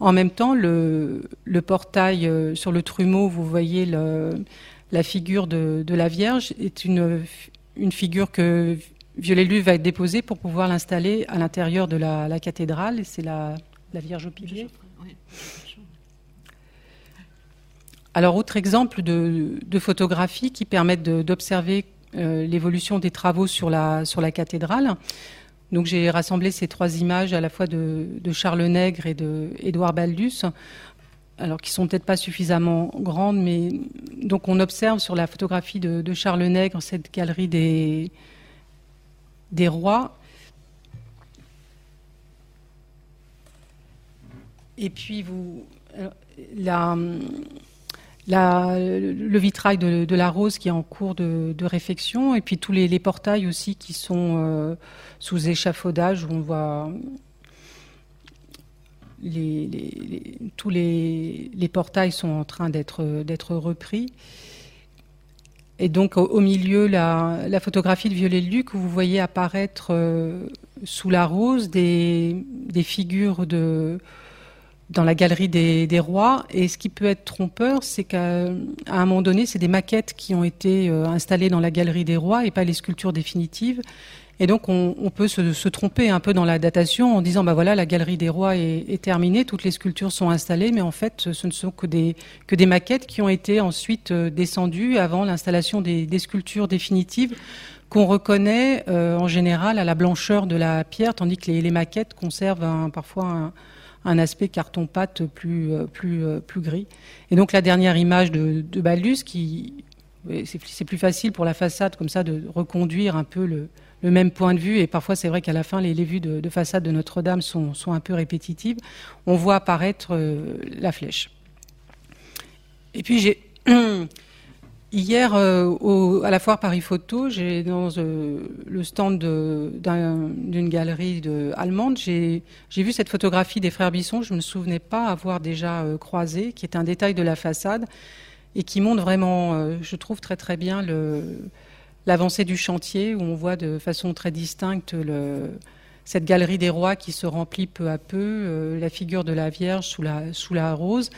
En même temps, le, portail euh, sur le trumeau, vous voyez la figure de, la Vierge, est une, figure que Viollet-Lu va être déposée pour pouvoir l'installer à l'intérieur de la, cathédrale. C'est la, la Vierge au pilier. Alors, autre exemple de, photographie qui permettent d'observer euh, l'évolution des travaux sur la, cathédrale. Donc, j'ai rassemblé ces trois images à la fois de, Charles Nègre et de Édouard Baldus, alors qui sont peut-être pas suffisamment grandes, mais donc on observe sur la photographie de, Charles Nègre cette galerie des, rois. Et puis vous, la, le vitrail de, la rose qui est en cours de, réfection, et puis tous les, portails aussi qui sont euh, sous échafaudage, où on voit tous les, portails sont en train d'être repris. Et donc au, milieu, la, photographie de Viollet-le-Duc, où vous voyez apparaître euh, sous la rose des figures de dans la galerie des, rois. Et ce qui peut être trompeur, c'est qu'à un moment donné, c'est des maquettes qui ont été euh, installées dans la galerie des rois et pas les sculptures définitives. Et donc, on, peut se, tromper un peu dans la datation en disant, bah voilà, la galerie des rois est, terminée, toutes les sculptures sont installées, mais en fait, ce ne sont que des, que des maquettes qui ont été ensuite euh, descendues avant l'installation des, sculptures définitives qu'on reconnaît euh, en général à la blancheur de la pierre, tandis que les, maquettes conservent parfois un, un aspect carton-pâte plus, euh, euh, plus gris. Et donc la dernière image de, de Baldus, qui c'est plus facile pour la façade comme ça de reconduire un peu le, même point de vue. Et parfois, c'est vrai qu'à la fin, les, vues de, de, façade de Notre-Dame sont, sont, un peu répétitives. On voit apparaître euh, la flèche. Et puis, j'ai Hier, euh, à la foire Paris Photo, j'ai dans euh, le stand d'une galerie de, allemande, j'ai vu cette photographie des frères Bisson. Je ne me souvenais pas avoir déjà euh, croisé, qui est un détail de la façade et qui montre vraiment, je trouve très très bien l'avancée du chantier, où on voit de façon très distincte cette galerie des rois qui se remplit peu à peu, la figure de la Vierge sous la rose.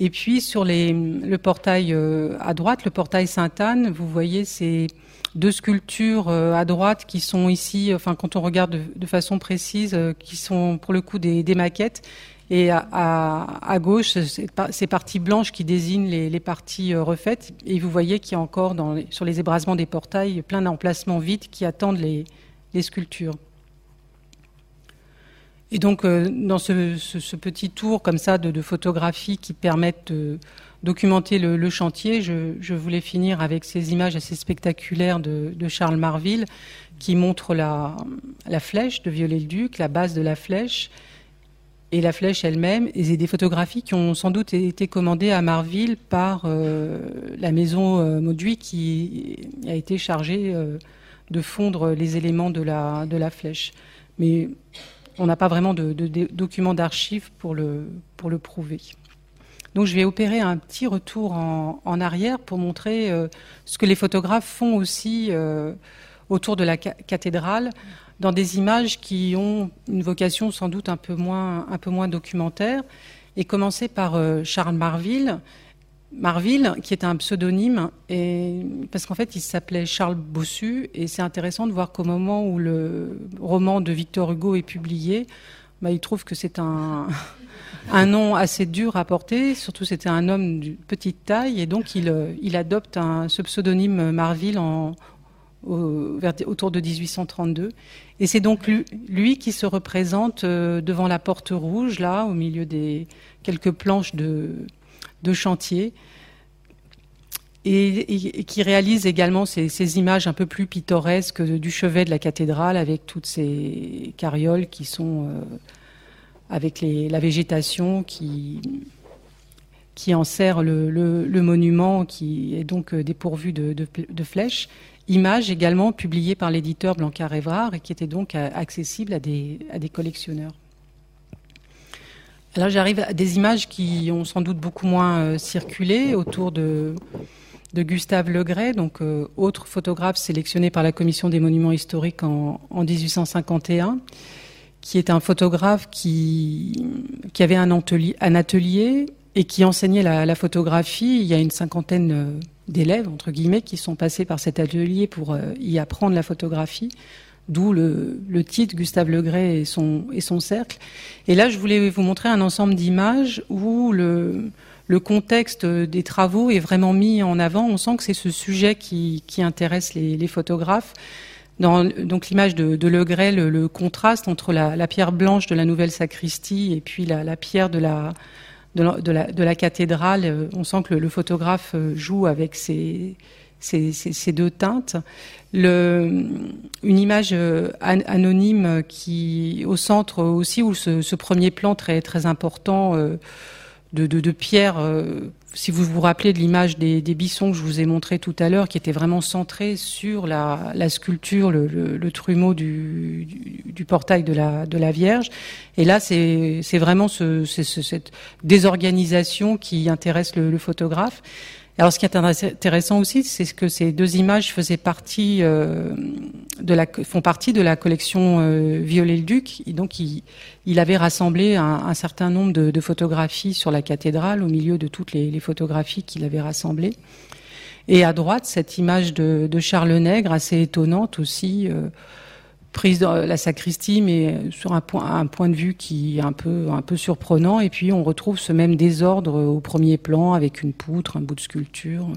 Et puis sur le portail euh, à droite, le portail Sainte-Anne, vous voyez ces deux sculptures euh, à droite qui sont ici, enfin quand on regarde de, façon précise, euh, qui sont pour le coup des, maquettes. Et à, gauche, ces parties blanches qui désignent les, parties refaites. Et vous voyez qu'il y a encore sur les ébrasements des portails plein d'emplacements vides qui attendent les sculptures. Et donc, euh, dans ce, petit tour comme ça de, photographie qui permettent de documenter le, chantier, je, voulais finir avec ces images assez spectaculaires de, Charles Marville qui montrent la, flèche de Viollet-le-Duc, la base de la flèche et la flèche elle-même, et des photographies qui ont sans doute été commandées à Marville par euh, la maison euh, Mauduit qui a été chargée de fondre les éléments de la, de la flèche. Mais on n'a pas vraiment de, documents d'archives pour le, pour le prouver. Donc je vais opérer un petit retour en, arrière pour montrer euh, ce que les photographes font aussi euh, autour de la cathédrale dans des images qui ont une vocation sans doute un peu moins, un peu moins documentaire. Et commencer par euh, Charles Marville, Marville, qui est un pseudonyme, parce qu'en fait, il s'appelait Charles Bossu, et c'est intéressant de voir qu'au moment où le roman de Victor Hugo est publié, bah, il trouve que c'est un, nom assez dur à porter, surtout c'était un homme de petite taille, et donc il, il adopte ce pseudonyme Marville autour de 1832. Et c'est donc lui, lui, qui se représente euh, devant la porte rouge, là, au milieu des quelques planches de, de chantier et, qui réalise également ces, images un peu plus pittoresques du chevet de la cathédrale avec toutes ces carrioles qui sont euh, avec la végétation qui, qui enserre le, monument qui est donc euh, dépourvu de, flèches. Images également publiées par l'éditeur Blancard-Évrard et qui étaient donc euh, des, à des collectionneurs. Alors j'arrive à des images qui ont sans doute beaucoup moins euh, circulé autour de, Gustave Legray, donc euh, autre photographe sélectionné par la Commission des monuments historiques en, en 1851, qui est un photographe qui, avait un atelier, et qui enseignait la, la, photographie. Il y a une cinquantaine euh, d'élèves, entre guillemets, qui sont passés par cet atelier pour y apprendre la photographie d'où le, titre Gustave Legray et son, et son cercle. Et là, je voulais vous montrer un ensemble d'images où le, le contexte des travaux est vraiment mis en avant. On sent que c'est ce sujet qui, intéresse les, photographes. Donc l'image de, de Legray, le, contraste entre la, pierre blanche de la nouvelle sacristie et puis la, pierre de la, cathédrale, on sent que le, photographe joue avec ces, deux teintes une image euh, anonyme qui au centre aussi où ce, premier plan très très important euh, de, pierre. Euh, si vous vous rappelez de l'image des, des, que je vous ai montré tout à l'heure, qui était vraiment centré sur la, sculpture, le, trumeau du, portail de la, Vierge. Et là, c'est vraiment ce, ce, cette désorganisation qui intéresse le photographe. Alors, ce qui est intéressant aussi, c'est que ces deux images faisaient partie euh, de la, font partie de la collection euh, Viollet-le-Duc. Donc, il, il, avait rassemblé un, un certain nombre de, de, photographies sur la cathédrale au milieu de toutes les, les photographies qu'il avait rassemblées. Et à droite, cette image de, de Charles Nègre, assez étonnante aussi. Euh, prise dans la sacristie, mais sur un point, un point de vue qui est un peu, un peu surprenant. Et puis on retrouve ce même désordre au premier plan avec une poutre, un bout de sculpture.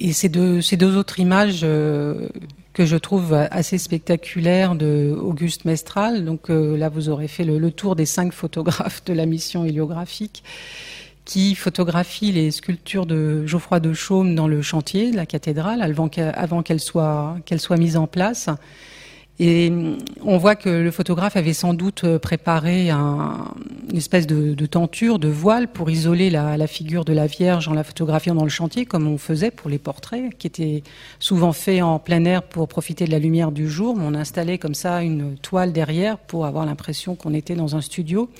Et ces deux, ces deux autres images euh, que je trouve assez spectaculaires de Auguste Mestral. Donc euh, là, vous aurez fait le, le, tour des cinq photographes de la mission héliographique qui photographie les sculptures de Geoffroy de Chaume dans le chantier de la cathédrale avant qu'elle soit, soit mise en place. Et on voit que le photographe avait sans doute préparé un, une espèce de, tenture, de voile pour isoler la, figure de la Vierge en la photographiant dans le chantier, comme on faisait pour les portraits, qui étaient souvent faits en plein air pour profiter de la lumière du jour. On installait comme ça une toile derrière pour avoir l'impression qu'on était dans un studio.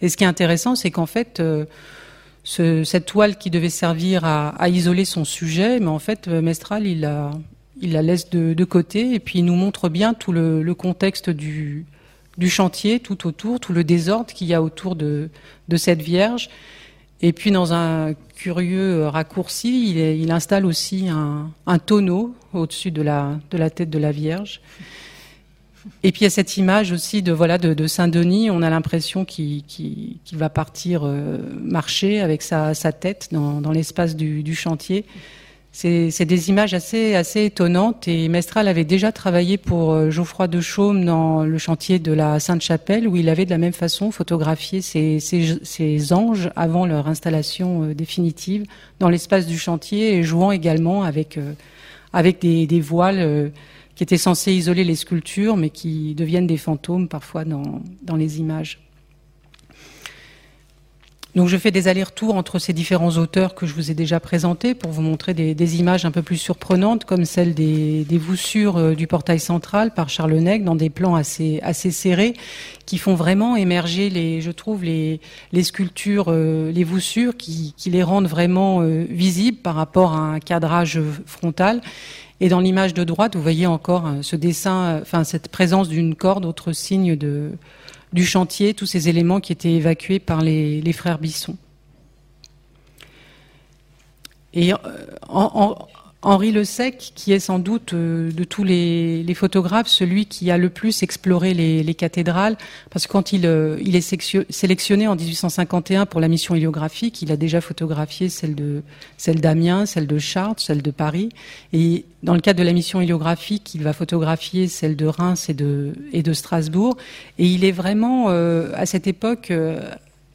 Et ce qui est intéressant, c'est qu'en fait, euh, ce, cette toile qui devait servir à, à, isoler son sujet, mais en fait, Mestral, il a il la laisse de, de, côté et puis il nous montre bien tout le, le, contexte du, du chantier, tout autour, tout le désordre qu'il y a autour de, de, cette Vierge. Et puis dans un curieux raccourci, il, est, il installe aussi un, un tonneau au-dessus de la, de la tête de la Vierge. Et puis il y a cette image aussi de voilà de, de Saint-Denis. On a l'impression qu'il qu qu va partir euh, marcher avec sa, tête dans, l'espace du, chantier. C'est des images assez, assez étonnantes et Mestral avait déjà travaillé pour euh, Geoffroy de Chaume dans le chantier de la Sainte-Chapelle où il avait de la même façon photographié ces anges avant leur installation euh, définitive dans l'espace du chantier et jouant également avec, avec des voiles qui étaient censés isoler les sculptures mais qui deviennent des fantômes parfois dans, les images. Donc je fais des allers-retours entre ces différents auteurs que je vous ai déjà présentés pour vous montrer des, images un peu plus surprenantes, comme celle des, voussures euh, du portail central par Charles dans des plans assez, serrés, qui font vraiment émerger, les, je trouve, les, sculptures, euh, les voussures, qui, qui, les rendent vraiment euh, visibles par rapport à un cadrage frontal. Et dans l'image de droite, vous voyez encore ce dessin, enfin cette présence d'une corde, autre signe de du chantier, tous ces éléments qui étaient évacués par les, frères Bisson. Et euh, Henri Le Sec, qui est sans doute euh, de tous les, les, photographes celui qui a le plus exploré les, les cathédrales, parce que quand il, euh, il, est sélectionné en 1851 pour la mission héliographique, il a déjà photographié celle de celle d'Amiens, celle de Chartres, celle de Paris, et dans le cadre de la mission héliographique, il va photographier celle de Reims et de, et de Strasbourg, et il est vraiment euh, à cette époque euh,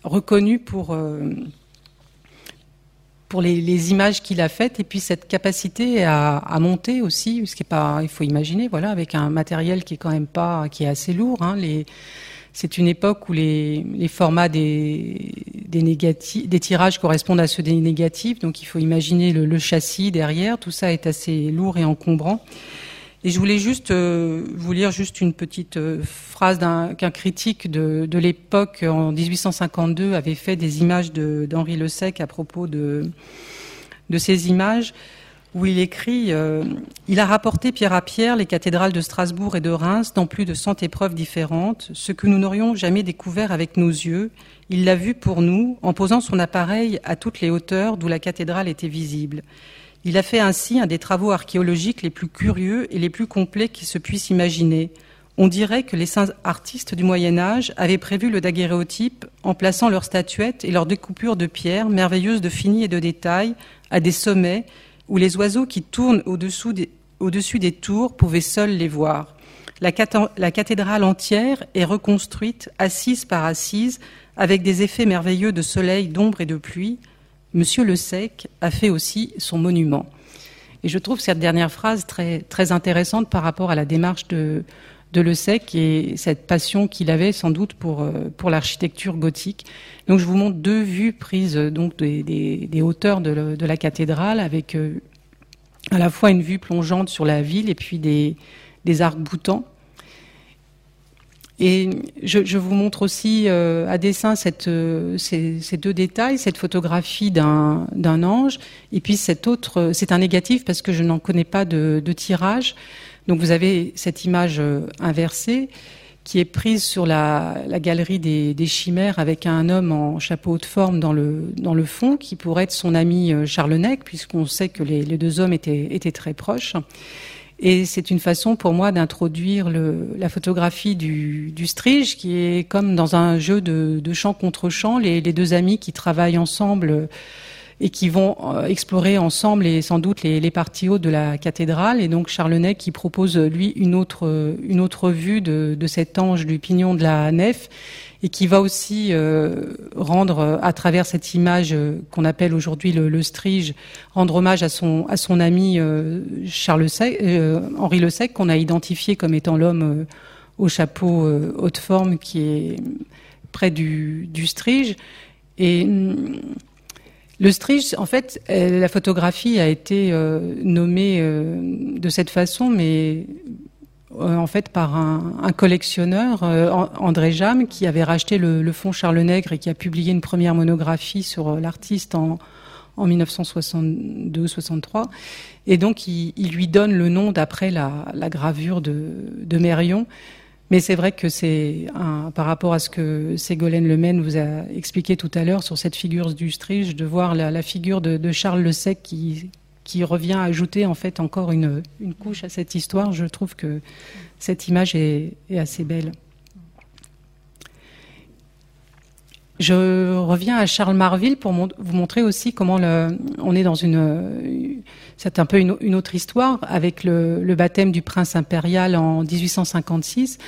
reconnu pour pour les, les images qu'il a faites et puis cette capacité à, à, monter aussi, ce qui est pas, il faut imaginer, voilà, avec un matériel qui est quand même pas, qui est assez lourd. Hein, les, c'est une époque où les, les formats des, des, négatifs, des tirages correspondent à ceux des négatifs, donc il faut imaginer le, le châssis derrière. Tout ça est assez lourd et encombrant. Et je voulais juste euh, vous lire juste une petite euh, phrase qu'un critique de, l'époque en 1852 avait fait des images d'Henri Le Sec à propos de, ces images où il écrit euh, Il a rapporté pierre à pierre les cathédrales de Strasbourg et de Reims dans plus de cent épreuves différentes, ce que nous n'aurions jamais découvert avec nos yeux. Il l'a vu pour nous en posant son appareil à toutes les hauteurs d'où la cathédrale était visible. Il a fait ainsi un des travaux archéologiques les plus curieux et les plus complets qui se puissent imaginer. On dirait que les saints artistes du Moyen Âge avaient prévu le daguerréotype en plaçant leurs statuettes et leurs découpures de pierre, merveilleuses de fini et de détail, à des sommets où les oiseaux qui tournent au-dessus des, tours pouvaient seuls les voir. La cathédrale entière est reconstruite, assise par assise, avec des effets merveilleux de soleil, d'ombre et de pluie. Monsieur Le Sec a fait aussi son monument. Et je trouve cette dernière phrase très, très intéressante par rapport à la démarche de, de Le Sec et cette passion qu'il avait sans doute pour, euh, pour l'architecture gothique. Donc je vous montre deux vues prises donc des, des, hauteurs de, de, la cathédrale avec euh, à la fois une vue plongeante sur la ville et puis des, des arcs boutants. Et je, vous montre aussi euh, à dessin euh, ces, deux détails, cette photographie d'un ange, et puis cet autre, c'est un négatif parce que je n'en connais pas de, tirage. Donc vous avez cette image euh, inversée qui est prise sur la, galerie des, chimères avec un homme en chapeau de forme dans le, fond, qui pourrait être son ami euh, Charles Nec, puisqu'on sait que les, deux hommes étaient très proches. Et c'est une façon pour moi d'introduire la photographie du, du strige, qui est comme dans un jeu de, de champ contre champ, les, deux amis qui travaillent ensemble et qui vont euh, explorer ensemble et sans doute les, les parties hautes de la cathédrale. Et donc Charlenay qui propose lui une autre, une autre vue de, de cet ange du pignon de la nef et qui va aussi euh, rendre, à travers cette image qu'on appelle aujourd'hui le, strige, rendre hommage à son, ami Charles Sec, Henri Le Sec, qu'on a identifié comme étant l'homme au chapeau haute forme qui est près du, strige. Et hum, le Strige, en fait, la photographie a été euh, nommée euh, de cette façon, mais euh, en fait par un, collectionneur, André Jam, qui avait racheté le, fonds Charles Nègre et qui a publié une première monographie sur l'artiste en, 1962-63. Et donc, il, lui donne le nom d'après la, gravure de, de Mérion. Mais c'est vrai que c'est par rapport à ce que Ségolène Lemaine vous a expliqué tout à l'heure sur cette figure du Strige, de voir la, figure de, Charles Le Sec qui, qui revient ajouter en fait encore une, une, couche à cette histoire. Je trouve que cette image est, assez belle. Je reviens à Charles Marville pour vous montrer aussi comment le, on est dans une, c'est un peu une, autre histoire avec le, baptême du prince impérial en 1856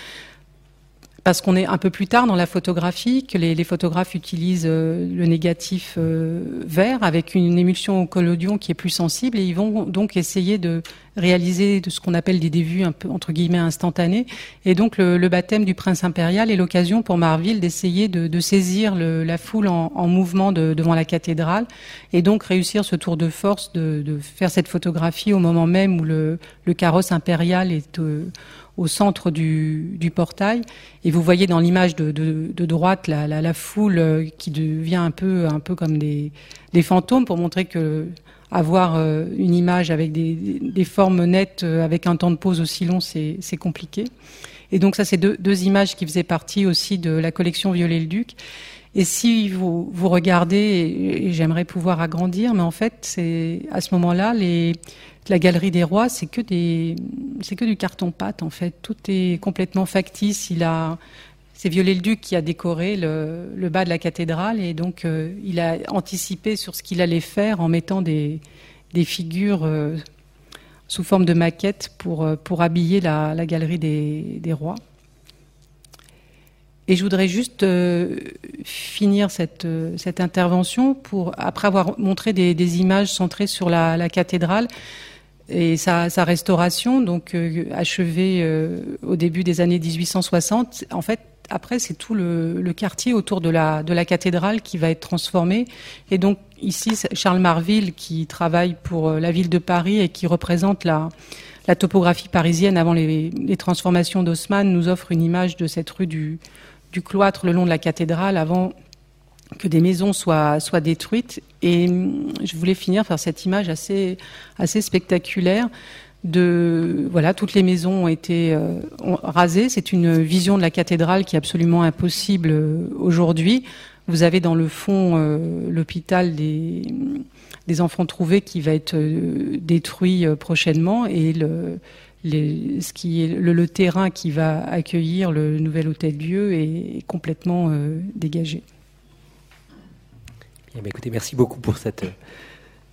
parce qu'on est un peu plus tard dans la photographie, que les, photographes utilisent euh, le négatif euh, vert avec une émulsion au collodion qui est plus sensible et ils vont donc essayer de réaliser de ce qu'on appelle des dévues un peu entre guillemets instantanées. Et donc le, baptême du prince impérial est l'occasion pour Marville d'essayer de, saisir la foule en, mouvement devant la cathédrale et donc réussir ce tour de force de, faire cette photographie au moment même où le, carrosse impérial est euh, au centre du, portail. Et vous voyez dans l'image de, droite la, foule euh, qui devient un peu, un peu comme des, fantômes pour montrer que avoir euh, une image avec des, formes nettes, euh, avec un temps de pause aussi long, c'est compliqué. Et donc ça, c'est deux, images qui faisaient partie aussi de la collection Violet-le-Duc. Et si vous, regardez, j'aimerais pouvoir agrandir, mais en fait, c'est à ce moment-là, les, la galerie des rois, c'est que des, c'est que du carton pâte en fait. Tout est complètement factice. Il a, c'est Viollet-le-Duc qui a décoré le, bas de la cathédrale et donc euh, il a anticipé sur ce qu'il allait faire en mettant des, figures euh, sous forme de maquettes pour, euh, pour habiller la, galerie des, rois. Et je voudrais juste finir cette, cette intervention pour, après avoir montré des, images centrées sur la cathédrale, et sa, sa, restauration, donc euh, achevée euh, au début des années 1860, en fait, après, c'est tout le, le, quartier autour de la, de la cathédrale qui va être transformé. Et donc, ici, Charles Marville, qui travaille pour euh, la ville de Paris et qui représente la, la topographie parisienne avant les, les transformations d'Haussmann, nous offre une image de cette rue du, du cloître le long de la cathédrale avant que des maisons soient, détruites. Et hum, je voulais finir par cette image assez, spectaculaire de voilà toutes les maisons ont été euh, rasées c'est une vision de la cathédrale qui est absolument impossible euh, aujourd'hui vous avez dans le fond euh, l'hôpital des, enfants trouvés qui va être détruit prochainement et le terrain qui va accueillir le nouvel hôtel Dieu est complètement dégagé. Eh ben, écoutez, merci beaucoup pour cette euh,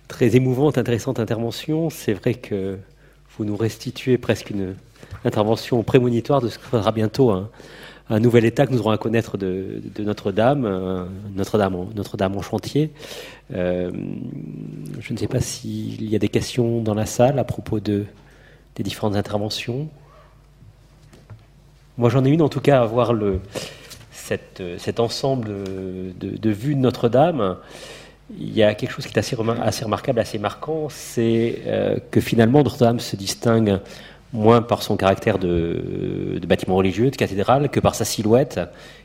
très émouvante, intéressante intervention. C'est vrai que vous nous restituez presque une intervention prémonitoire de ce que sera bientôt un, nouvel état que nous aurons à connaître de, Notre-Dame, Notre-Dame en, en chantier. Euh, je ne sais pas s'il y a des questions dans la salle à propos de, des différentes interventions. Moi j'en ai une en tout cas à voir le, euh, cet ensemble de, vues de Notre-Dame, il y a quelque chose qui est assez, assez remarquable, assez marquant, c'est euh, que finalement Notre-Dame se distingue moins par son caractère de, bâtiment religieux, de cathédrale, que par sa silhouette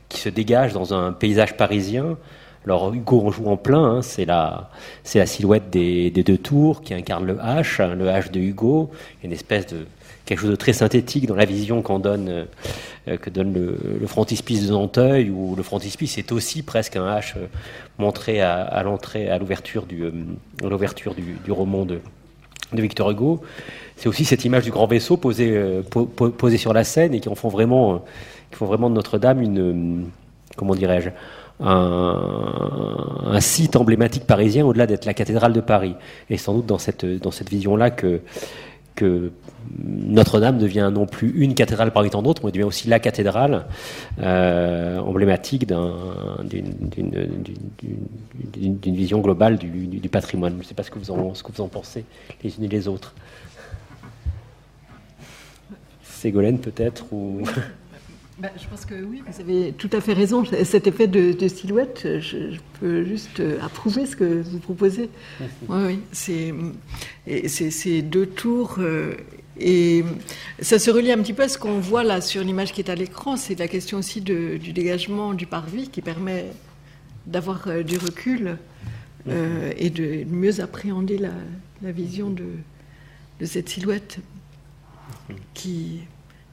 qui se dégage dans un paysage parisien. Alors Hugo en joue en plein, hein, c'est la, la silhouette des, des, deux tours qui incarne le H, le H de Hugo, une espèce de quelque chose de très synthétique dans la vision qu'en donne, euh, que donne le, frontispice de Nanteuil, où le frontispice est aussi presque un H euh, montré à, l'entrée, à l'ouverture du, euh, du, roman de, de Victor Hugo. C'est aussi cette image du grand vaisseau posé, posé sur la scène et qui en font vraiment, qui font vraiment de Notre-Dame une, comment dirais-je, un, un, site emblématique parisien au-delà d'être la cathédrale de Paris. Et sans doute dans cette, dans cette vision-là que Notre-Dame devient non plus une cathédrale parmi tant d'autres, mais devient aussi la cathédrale euh, emblématique d'une vision globale du, patrimoine. Je ne sais pas ce que, vous en, ce que vous en pensez les unes et les autres. Ségolène peut-être ou... Bah, je pense que oui, vous avez tout à fait raison. Cet effet de, silhouette, je, peux juste euh, approuver ce que vous proposez. Oui, oui, c'est deux tours. Euh, et ça se relie un petit peu à ce qu'on voit là sur l'image qui est à l'écran. C'est la question aussi du dégagement du parvis qui permet d'avoir euh, du recul et de mieux appréhender la, vision de, de cette silhouette qui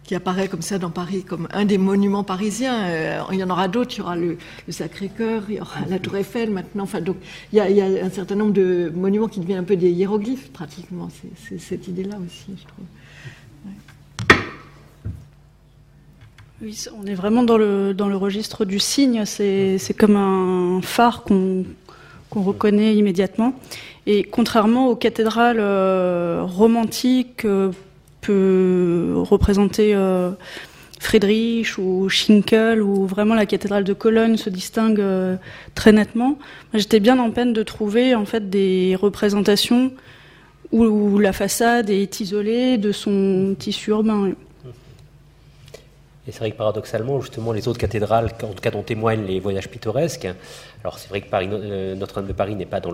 qui apparaît comme ça dans Paris comme un des monuments parisiens. Euh, il y en aura d'autres. Il y aura le, Sacré-Cœur, il y aura la Tour Eiffel maintenant. Enfin, donc il y, a, un certain nombre de monuments qui deviennent un peu des hiéroglyphes pratiquement. C'est cette idée-là aussi, je trouve. Oui, on est vraiment dans le, dans le registre du signe. C'est comme un phare qu'on reconnaît immédiatement. Et contrairement aux cathédrales euh, romantiques, euh, peut représenter euh, Friedrich ou Schinkel, ou vraiment la cathédrale de Cologne se distingue euh, très nettement. J'étais bien en peine de trouver en fait des représentations où, la façade est isolée de son tissu urbain. Et c'est vrai que paradoxalement, justement, les autres cathédrales, en tout cas dont témoignent les voyages pittoresques, alors c'est vrai que euh, Notre-Dame de Paris n'est pas dans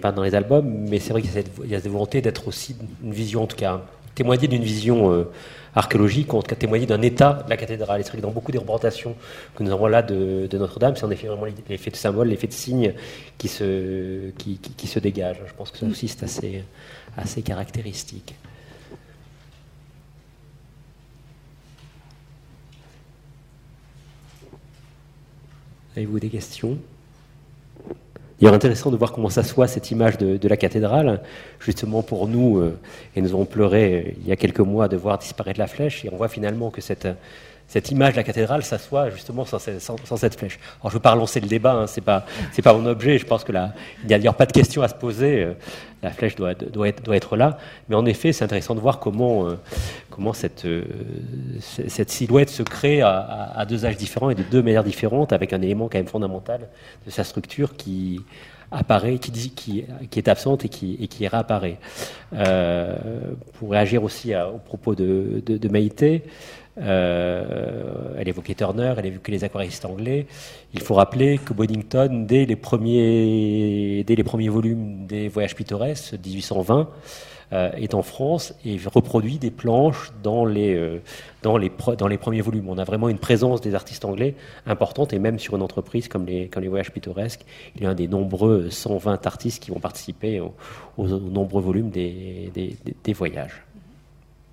pas dans les albums, mais c'est vrai qu'il y a cette volonté d'être aussi une vision, en tout cas témoigner d'une vision euh, archéologique, en tout cas témoigner d'un état de la cathédrale. Et c'est vrai que dans beaucoup des représentations que nous avons là de, Notre-Dame, c'est en effet vraiment l'effet de symbole, l'effet de signe qui se, qui, se dégage. Je pense que ça aussi c'est assez, assez caractéristique. Avez-vous des questions? Il est intéressant de voir comment ça soit cette image de, la cathédrale, justement pour nous, euh, et nous avons pleuré euh, il y a quelques mois de voir disparaître la flèche, et on voit finalement que cette, cette image de la cathédrale s'assoit justement sans, cette flèche. Alors je ne veux pas relancer le débat, hein, c'est pas c'est pas mon objet. Je pense que là, il n'y a, pas de question à se poser. Euh, la flèche doit, doit, être, doit être là. Mais en effet, c'est intéressant de voir comment euh, comment cette euh, cette silhouette se crée à, deux âges différents et de deux manières différentes, avec un élément quand même fondamental de sa structure qui apparaît, qui, dit, qui, est absente et qui, et qui réapparaît. pour réagir aussi à, au propos de, de, de Maïté, euh, elle évoquait Turner, elle évoquait les aquaristes anglais. Il faut rappeler que Boddington, dès les premiers, dès les premiers volumes des Voyages pittoresques, 1820, euh, est en France et reproduit des planches dans les, euh, dans, les dans les premiers volumes. On a vraiment une présence des artistes anglais importante et même sur une entreprise comme les, comme les Voyages pittoresques, il y a un des nombreux 120 artistes qui vont participer aux, nombreux volumes des, des, des voyages.